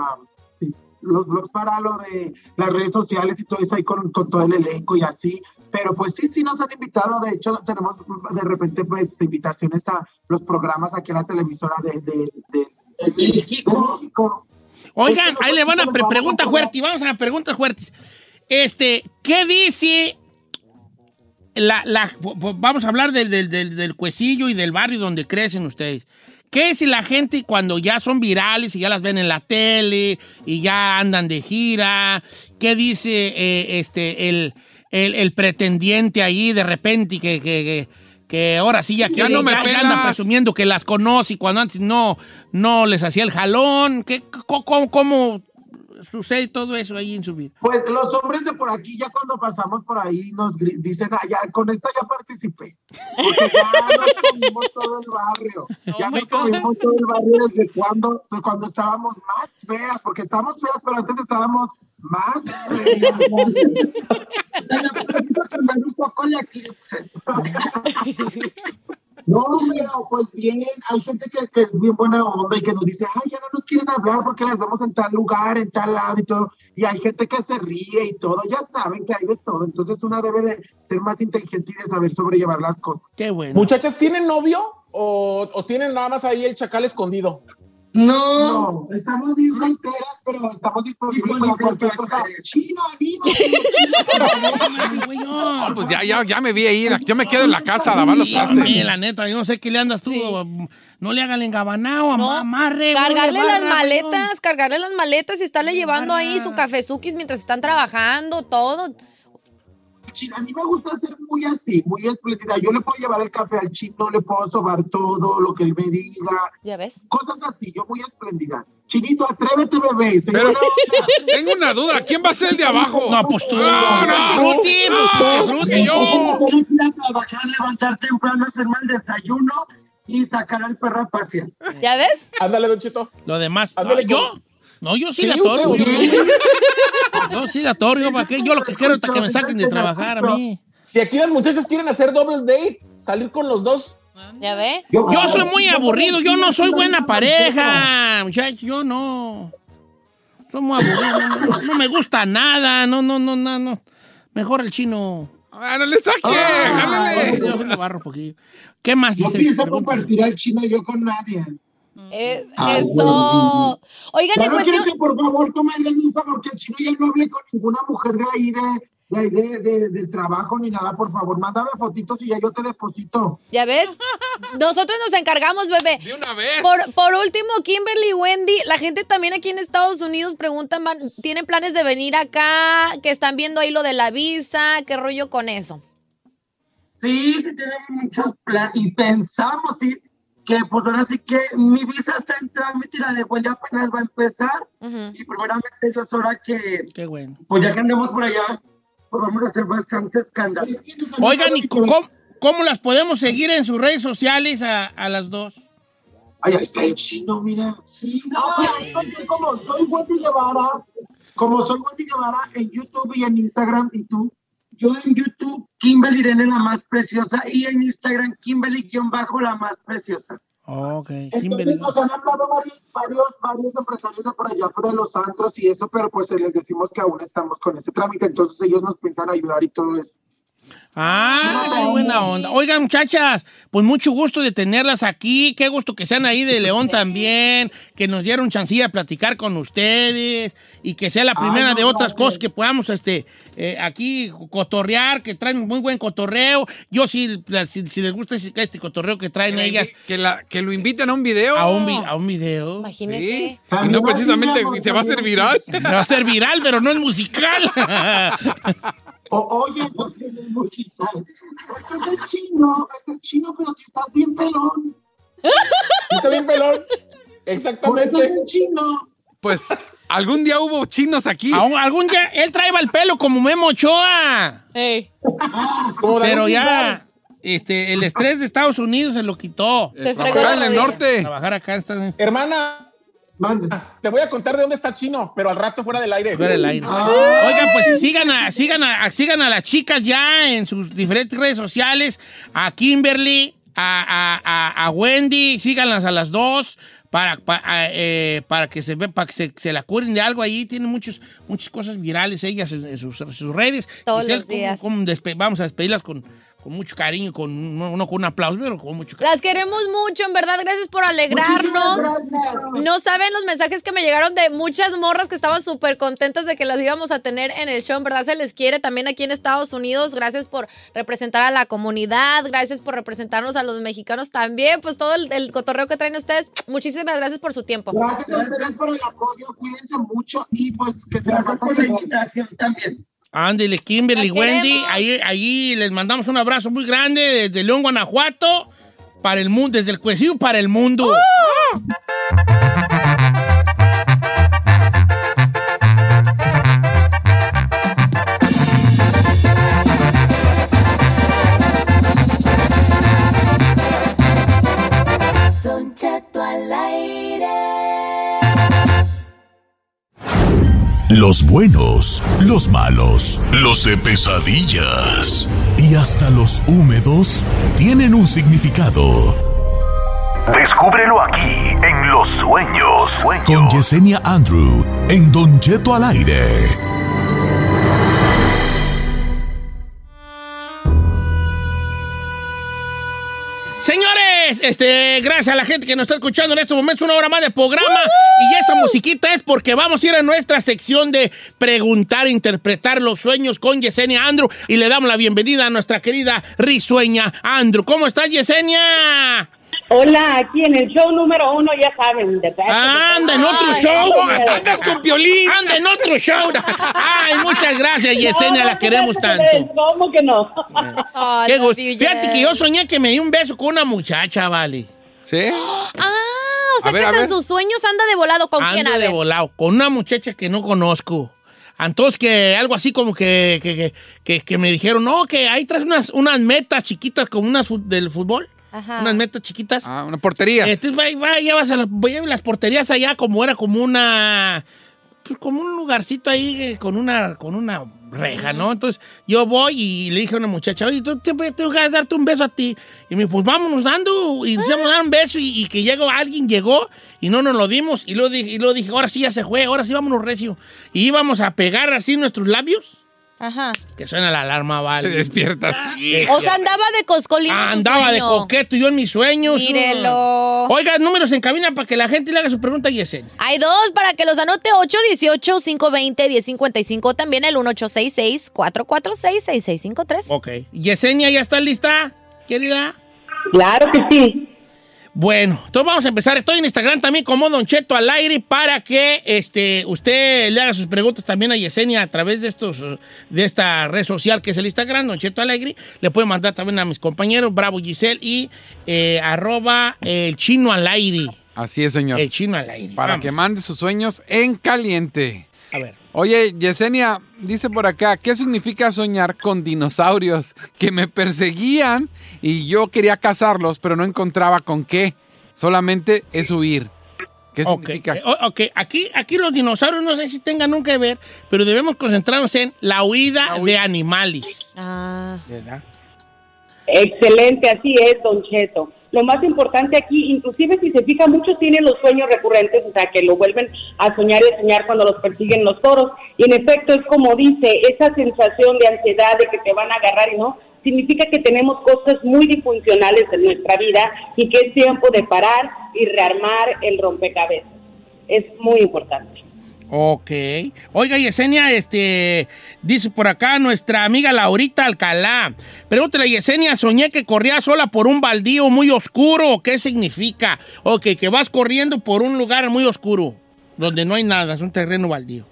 sí, los blogs para lo de las redes sociales y todo eso ahí con, con todo el elenco y así. Pero pues sí, sí nos han invitado. De hecho, tenemos de repente pues invitaciones a los programas aquí en la televisora de, de, de, de México. México. Oigan, ahí le van a pre pregunta fuerte. Vamos a las preguntas fuertes. Este, ¿qué dice la, la vamos a hablar del, del, del, del cuecillo y del barrio donde crecen ustedes? ¿Qué si la gente cuando ya son virales y ya las ven en la tele y ya andan de gira? ¿Qué dice eh, este el, el, el, pretendiente ahí de repente que, que, que, que ahora sí ya, ya, no me ya, ya anda presumiendo que las conoce y cuando antes no, no les hacía el jalón? ¿Qué, cómo, cómo sucede todo eso ahí en su vida? Pues los hombres de por aquí, ya cuando pasamos por ahí, nos dicen, ah, ya, con esta ya participé. Porque ya *laughs* nos comimos todo el barrio. Oh ya nos God. comimos todo el barrio desde cuando, desde cuando estábamos más feas, porque estábamos feas, pero antes estábamos más *laughs* feas. *laughs* un poco la eclipse. No, pero pues bien, hay gente que, que, es bien buena onda y que nos dice, ay, ya no nos quieren hablar porque las vemos en tal lugar, en tal lado y todo. Y hay gente que se ríe y todo, ya saben que hay de todo. Entonces una debe de ser más inteligente y de saber sobrellevar las cosas. Qué bueno. Muchachas, ¿tienen novio o, o tienen nada más ahí el chacal escondido? No, no, estamos bien solteras, pero estamos disponibles para cualquier cosa. Chino, amigo. no, pues ya, ya, ya me vi ahí. Yo me quedo en la casa a lavar los trastes. Sí, la neta, yo no sé qué le andas tú. Sí. No le hagan engabanao, no, amarre. Cargarle las maletas, no. cargarle las maletas y estarle llevando ahí su cafezukis mientras están trabajando, todo. Chino, a mí me gusta ser muy así, muy espléndida. Yo le puedo llevar el café al chino, le puedo sobar todo lo que él me diga. ¿Ya ves? Cosas así, yo muy espléndida. Chinito, atrévete, bebé. Pero *laughs* tengo una duda, ¿quién va a ser el de abajo? No, pues tú. No, no, Fruti, Fruti, yo. Trabajar, levantar temprano, hacerme el desayuno y sacar al perro a pasear. ¿Ya ves? Ándale, Don Cheto. Lo demás. Ándale, no, ¿Yo? No, yo sí, Sí, la torgo. Yo, yo sí la torgo. ¿Para qué? Yo lo que quiero es que me saquen de trabajar a mí. Si aquí las muchachas quieren hacer double date, salir con los dos. ¿Ya ve? Yo soy muy aburrido. Yo no soy buena pareja, muchachos. Yo no. Soy muy aburrido. No, no- no me gusta nada. No, no, no, no, no. Mejor el chino. Ah, no le saque, jálale. ¿Qué más No dice? pienso Pregunta. compartir al chino yo con nadie. Es, Ah, eso. Oigan, en no quiero cuestión. que por favor tú me hagas un favor, que el chino ya no hable con ninguna mujer de ahí de, de, ahí de, de- del trabajo ni nada, por favor. Mándame fotitos y ya yo te deposito. ¿Ya ves? Nosotros nos encargamos, bebé. De una vez. Por, por último, Kimberly y Wendy, la gente también aquí en Estados Unidos preguntan, van- ¿tienen planes de venir acá? Que están viendo ahí lo de la visa, ¿qué rollo con eso? Sí, sí tenemos muchos planes y pensamos, sí, que pues ahora sí que mi visa está en trámite y la de Wendy apenas va a empezar. Y primeramente yo es hora que, Qué bueno. pues ya que andemos por allá, pues vamos a hacer bastante escándalo. Oigan, ¿y cómo, cómo las podemos seguir en sus redes sociales a, a las dos? Ay, ahí está el chino, mira. Sí, no, soy como soy Wendy Guevara, como soy Wendy Guevara en YouTube y en Instagram, ¿y tú? Yo en YouTube, Kimberly Irene la más preciosa, y en Instagram, Kimberly-bajo la más preciosa. Ok, Entonces Kimberly. nos han hablado varios, varios, varios empresarios de por allá, por de los antros y eso, pero pues les decimos que aún estamos con ese trámite, entonces ellos nos piensan ayudar y todo eso. Ah, qué buena onda. Oigan, muchachas, pues mucho gusto de tenerlas aquí. Qué gusto que sean ahí de León también, que nos dieron chancilla a platicar con ustedes y que sea la primera no, de otras no, cosas que podamos este, eh, aquí cotorrear, que traen muy buen cotorreo. Yo sí, si, si les gusta este cotorreo que traen ellas Que, la, que lo inviten a un video. a un, vi- a un video. Sí. Y no precisamente se va a hacer viral. Se va a hacer viral, pero no es musical. *laughs* O, oye, porque es musical. Ese es el chino, es el chino, pero si estás bien pelón. Está bien pelón. Es Exactamente. el chino. Pues algún día hubo chinos aquí. Aún- algún día él traía el pelo como Memo Ochoa. Pero ya, este, el estrés de Estados Unidos se lo quitó. se Trabajar en el norte. Trabajar acá está Hermana, Manda. te voy a contar de dónde está Chino, pero al rato fuera del aire. fuera del aire. Oigan, pues sigan a, sigan, a, sigan a las chicas ya en sus diferentes redes sociales, a Kimberly, a, a- a- a Wendy, síganlas a las dos. Para, eh, para que se ve, para que se, se la curen de algo ahí, tienen muchos, muchas cosas virales ellas en, en sus, en sus redes. Todos Giselle, los días. ¿cómo- cómo despe- vamos a despedirlas con, con mucho cariño, con, no, no con un aplauso, pero con mucho cariño. Las queremos mucho, en verdad, gracias por alegrarnos. No saben los mensajes que me llegaron de muchas morras que estaban súper contentas de que las íbamos a tener en el show. En verdad se les quiere también aquí en Estados Unidos. Gracias por representar a la comunidad. Gracias por representarnos a los mexicanos también. Pues todo el, el cotorreo que traen ustedes. Muchísimas gracias por su tiempo. Gracias a ustedes por el apoyo, cuídense mucho y pues que se Gracias pasen por la bien. invitación también. Ándele, Kimberly, Wendy, ahí, ahí les mandamos un abrazo muy grande desde León, Guanajuato, para el mundo, desde el cuecillo para el mundo. Los buenos, los malos, los de pesadillas y hasta los húmedos tienen un significado. Descúbrelo aquí en Los Sueños. Con Yesenia Andrew en Don Cheto al aire. Señores, este, gracias a la gente que nos está escuchando en estos momentos, una hora más de programa. Y esa musiquita es porque vamos a ir a nuestra sección de preguntar, interpretar los sueños con Yesenia Andrew. Y le damos la bienvenida a nuestra querida risueña Andrew. ¿Cómo estás, Yesenia? Hola, aquí en el show número uno, ya saben. De ¡Anda en otro show! ¡Andas con Piolín! ¡Anda en otro show! ¡Ay, muchas gracias, Yesenia! la queremos tanto. ¿Cómo que no? Qué gusto. Fíjate que yo soñé que me di un beso con una muchacha, vale. ¿Sí? Ah, o sea que hasta en sus sueños anda de volado. ¿Con quién? Ando A de volado, con una muchacha que no conozco. Entonces que algo así como que, que, que- que- que me dijeron, no, que ahí traes unas, unas metas chiquitas como unas del fútbol. Ajá. Unas metas chiquitas. Ah, una portería. Entonces va, va, llevas a las, porterías allá como era como una pues, como un lugarcito ahí eh, con una con una reja, ¿no? Entonces yo voy y le dije a una muchacha, oye, tú te- tengo que darte un beso a ti. Y me dijo, pues vámonos dando y nos íbamos a dar un beso y, y que llegó alguien, llegó y no nos lo dimos. Y luego dije, y luego dije, ahora sí ya se fue, ahora sí vámonos recio. Y íbamos a pegar así nuestros labios. Ajá. Que suena la alarma, vale. Te despiertas. *laughs* O sea, andaba de coscolín en su Andaba de coqueto yo en mis sueños. Mírelo. Oiga, números en cabina para que la gente le haga su pregunta a Yesenia. Hay dos para que los anote 818-520-1055. También el 1866-446-6653. Ok. Yesenia, ¿ya está lista, querida? Claro que sí. Bueno, entonces vamos a empezar. Estoy en Instagram también como Don Cheto al aire para que este, usted le haga sus preguntas también a Yesenia a través de estos de esta red social que es el Instagram, Don Cheto al aire. Le puede mandar también a mis compañeros, Bravo Giselle y eh, arroba el chino al aire. Así es, señor. El chino al aire. Para Vamos. que mande sus sueños en caliente. A ver. Oye, Yesenia, dice por acá, ¿qué significa soñar con dinosaurios que me perseguían y yo quería cazarlos, pero no encontraba con qué? Solamente es huir. ¿Qué significa? eh, ok, aquí, aquí los dinosaurios no sé si tengan nunca que ver, pero debemos concentrarnos en la huida, de animales. Ah. ¿Verdad? Excelente, así es, Don Cheto. Lo más importante aquí, inclusive si se fija, muchos tienen los sueños recurrentes, o sea, que lo vuelven a soñar y a soñar cuando los persiguen los toros. Y en efecto, es como dice, esa sensación de ansiedad de que te van a agarrar y no, significa que tenemos cosas muy disfuncionales en nuestra vida y que es tiempo de parar y rearmar el rompecabezas. Es muy importante. Ok. Oiga, Yesenia, este, dice por acá nuestra amiga Laurita Alcalá. Pregúntale Yesenia, soñé que corría sola por un baldío muy oscuro. ¿Qué significa? Ok, que vas corriendo por un lugar muy oscuro, donde no hay nada, es un terreno baldío.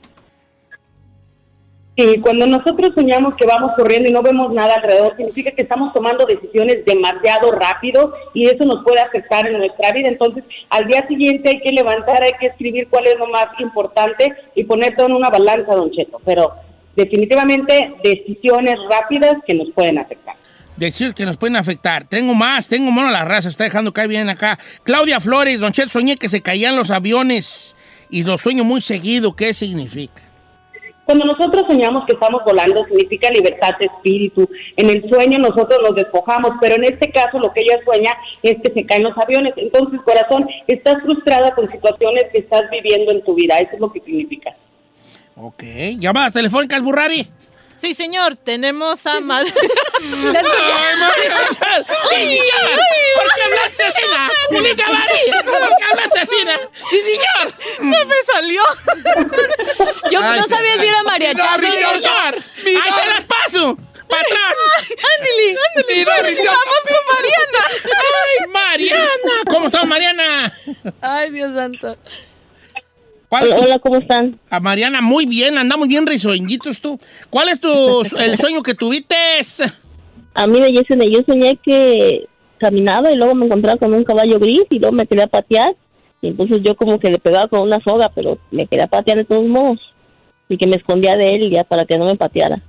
Sí, cuando nosotros soñamos que vamos corriendo y no vemos nada alrededor, significa que estamos tomando decisiones demasiado rápido y eso nos puede afectar en nuestra vida. Entonces, al día siguiente hay que levantar, hay que escribir cuál es lo más importante y poner todo en una balanza, don Cheto. Pero definitivamente decisiones rápidas que nos pueden afectar. Decir que nos pueden afectar. Tengo más, tengo mono la raza, está dejando caer bien acá. Claudia Flores, Don Chet, soñé que se caían los aviones y lo sueño muy seguido. ¿Qué significa? Cuando nosotros soñamos que estamos volando, significa libertad de espíritu. En el sueño nosotros nos despojamos, pero en este caso lo que ella sueña es que se caen los aviones. Entonces, corazón, estás frustrada con situaciones que estás viviendo en tu vida. Eso es lo que significa. Ok. ¿Llamadas telefónicas, Burrari? Sí, señor, tenemos a Mar... *laughs* ¿La escuché? ¡Sí, señor! ¿Por qué hablaste así? ¡Julita María! ¿Por qué hablaste así? ¡Sí, señor! No me salió. *laughs* Yo Ay, no sabía si era mariachazo. ¡Sí, señor! ¡Ahí se las paso! ¡Para atrás! ¡Ándale! ¡Ándale! ¡Vamos con Mariana! ¡Ay, Mariana! ¿Cómo estás, Mariana? Ay, Dios santo. Hola, hola, ¿cómo están? A Mariana, muy bien, andamos bien risueñitos tú. ¿Cuál es tu *laughs* el sueño que tuviste? A mí me dicen, yo soñé que caminaba y luego me encontraba con un caballo gris y luego me quería patear. Y entonces yo como que le pegaba con una soga, pero me quería patear de todos modos. Y que me escondía de él ya para que no me pateara.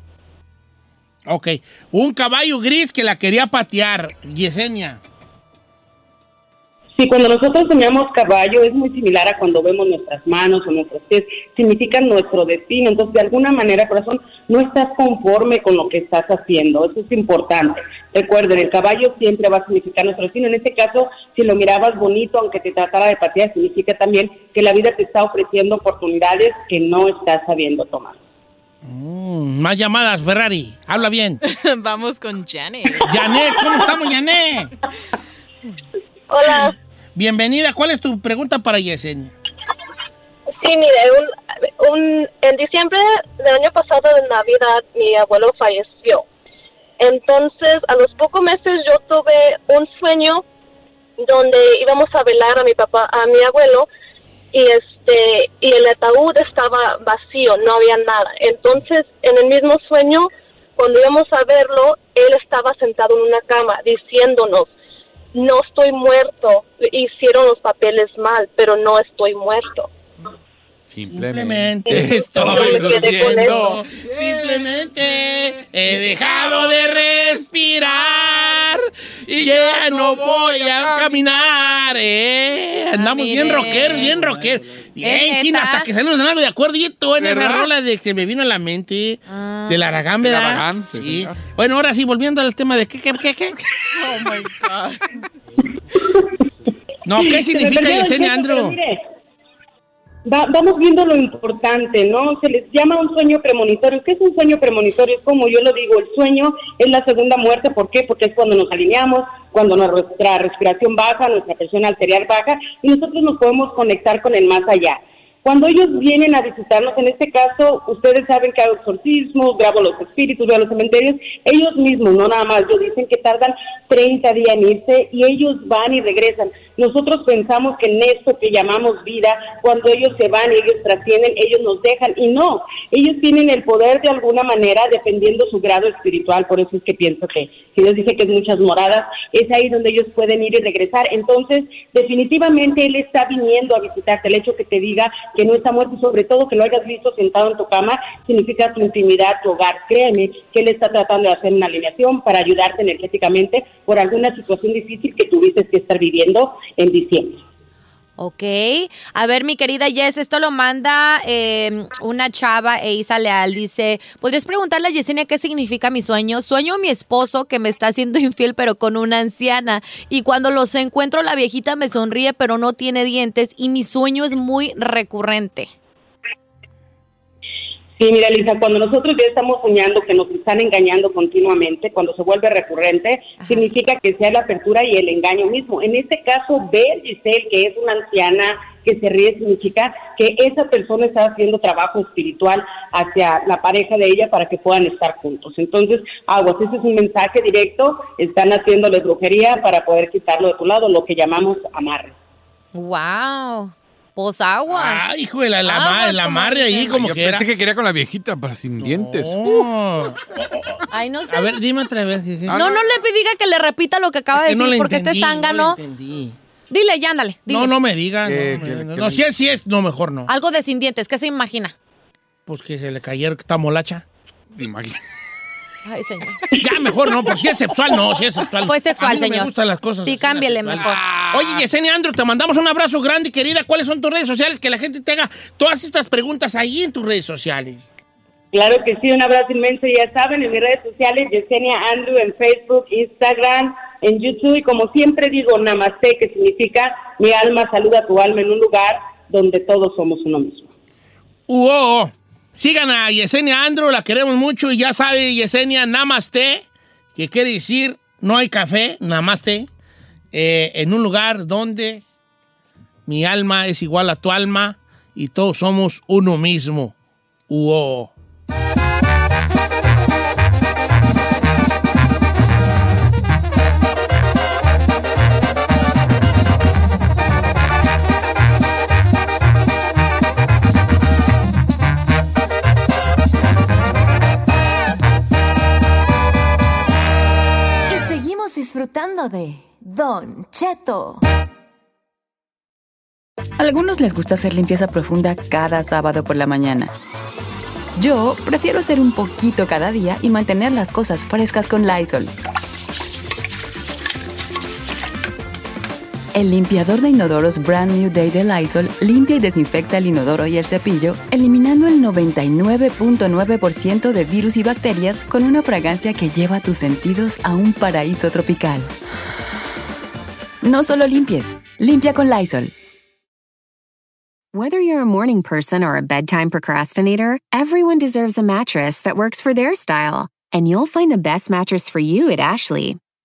Ok, un caballo gris que la quería patear, Yesenia. Sí, cuando nosotros soñamos caballo es muy similar a cuando vemos nuestras manos o nuestros pies, significan nuestro destino. Entonces, de alguna manera, corazón, no estás conforme con lo que estás haciendo. Eso es importante. Recuerden, el caballo siempre va a significar nuestro destino. En este caso, si lo mirabas bonito, aunque te tratara de patear, significa también que la vida te está ofreciendo oportunidades que no estás sabiendo tomar. Mm, más llamadas, Ferrari. Habla bien. *laughs* Vamos con Janet. Janet, ¿cómo estamos, Janet? Hola. Bienvenida. ¿Cuál es tu pregunta para Yesenia? Sí, mire, un, un, en diciembre del año pasado de Navidad mi abuelo falleció. Entonces, a los pocos meses yo tuve un sueño donde íbamos a velar a mi papá, a mi abuelo, y este y el ataúd estaba vacío, no había nada. Entonces, en el mismo sueño, cuando íbamos a verlo, él estaba sentado en una cama diciéndonos, no estoy muerto, hicieron los papeles mal, pero no estoy muerto. Simplemente estoy durmiendo. Simplemente he dejado de respirar y ya no voy a caminar. Eh. Andamos bien rocker, bien rocker. Bien, China, hasta que salimos de algo de acuerdo. Y tú en esa rola de que me vino a la mente de la Aragán, ¿verdad? Aragán, sí, sí. señor. Bueno, ahora sí, volviendo al tema de qué, qué, qué, qué. *laughs* Oh my God. No, ¿qué significa Yesenia Andro? mire, va- vamos viendo lo importante, ¿no? Se les llama un sueño premonitorio. ¿Qué es un sueño premonitorio? Es como yo lo digo, el sueño es la segunda muerte. ¿Por qué? Porque es cuando nos alineamos, cuando nuestra respiración baja, nuestra presión arterial baja y nosotros nos podemos conectar con el más allá. Cuando ellos vienen a visitarnos, en este caso, ustedes saben que hago exorcismos, grabo los espíritus, a los cementerios, ellos mismos, no nada más, yo dicen que tardan 30 días en irse y ellos van y regresan. Nosotros pensamos que en esto que llamamos vida, cuando ellos se van y ellos trascienden, ellos nos dejan y no, ellos tienen el poder de alguna manera dependiendo su grado espiritual, por eso es que pienso que si Dios dice que es muchas moradas, es ahí donde ellos pueden ir y regresar. Entonces, definitivamente Él está viniendo a visitarte. El hecho que te diga que no está muerto, y sobre todo que lo hayas visto sentado en tu cama, significa tu intimidad, tu hogar. Créeme que Él está tratando de hacer una alineación para ayudarte energéticamente por alguna situación difícil que tuviste que estar viviendo en diciembre. Ok. A ver, mi querida Jess, esto lo manda eh, una chava, Eisa Leal. Dice, ¿podrías preguntarle a Yesenia qué significa mi sueño? Sueño a mi esposo que me está haciendo *laughs* infiel, pero con una anciana. Y cuando los encuentro, la viejita me sonríe, pero no tiene dientes. Y mi sueño es muy recurrente. Sí, mira, Lisa, cuando nosotros ya estamos soñando que nos están engañando continuamente, cuando se vuelve recurrente, significa que sea la apertura y el engaño mismo. En este caso, ver, Giselle, que es una anciana que se ríe, significa que esa persona está haciendo trabajo espiritual hacia la pareja de ella para que puedan estar juntos. Entonces, aguas, ese es un mensaje directo, están haciéndole brujería para poder quitarlo de tu lado, lo que llamamos amarre. ¡Wow! Pues aguas. Ay, hijo de la, la, Aguas, la amarre ahí como Yo que pensé era. que quería con la viejita, pero sin dientes. No. *laughs* Ay, no sé. A ver, dime otra vez. no, no le diga que le repita lo que acaba de Es que no decir, porque entendí, este no zángano. le entendí. dile, ya, ándale. dile. No, no me digan. ¿Qué- no, qué- qué no, si es, si es, no, mejor no. Algo de sin dientes, ¿qué se imagina? Pues que se le cayeron esta molacha. Imagínate. Ay, señor. *laughs* Ya, mejor no, pues si es sexual, no, si es sexual. Pues sexual, A mí no señor. me gustan las cosas. Sí, las mejor. sexuales. Oye, Yesenia Andro, te mandamos un abrazo grande, querida. ¿Cuáles son tus redes sociales? Que la gente te haga todas estas preguntas ahí en tus redes sociales. Claro que sí, un abrazo inmenso, ya saben, en mis redes sociales, Yesenia Andrew, en Facebook, Instagram, en YouTube, y como siempre digo, Namaste, que significa mi alma saluda a tu alma en un lugar donde todos somos uno mismo. Uo, sigan a Yesenia Andro, la queremos mucho y ya sabe Yesenia Namaste, que quiere decir no hay café, Namaste, eh, en un lugar donde mi alma es igual a tu alma y todos somos uno mismo. Uo. De Don Cheto. A algunos les gusta hacer limpieza profunda cada sábado por la mañana. Yo prefiero hacer un poquito cada día y mantener las cosas frescas con Lysol. El limpiador de inodoros Brand New Day de Lysol limpia y desinfecta el inodoro y el cepillo, eliminando el 99.9% de virus y bacterias con una fragancia que lleva tus sentidos a un paraíso tropical. No solo limpies, limpia con Lysol. Whether you're a morning person or a bedtime procrastinator, everyone deserves a mattress that works for their style. And you'll find the best mattress for you at Ashley.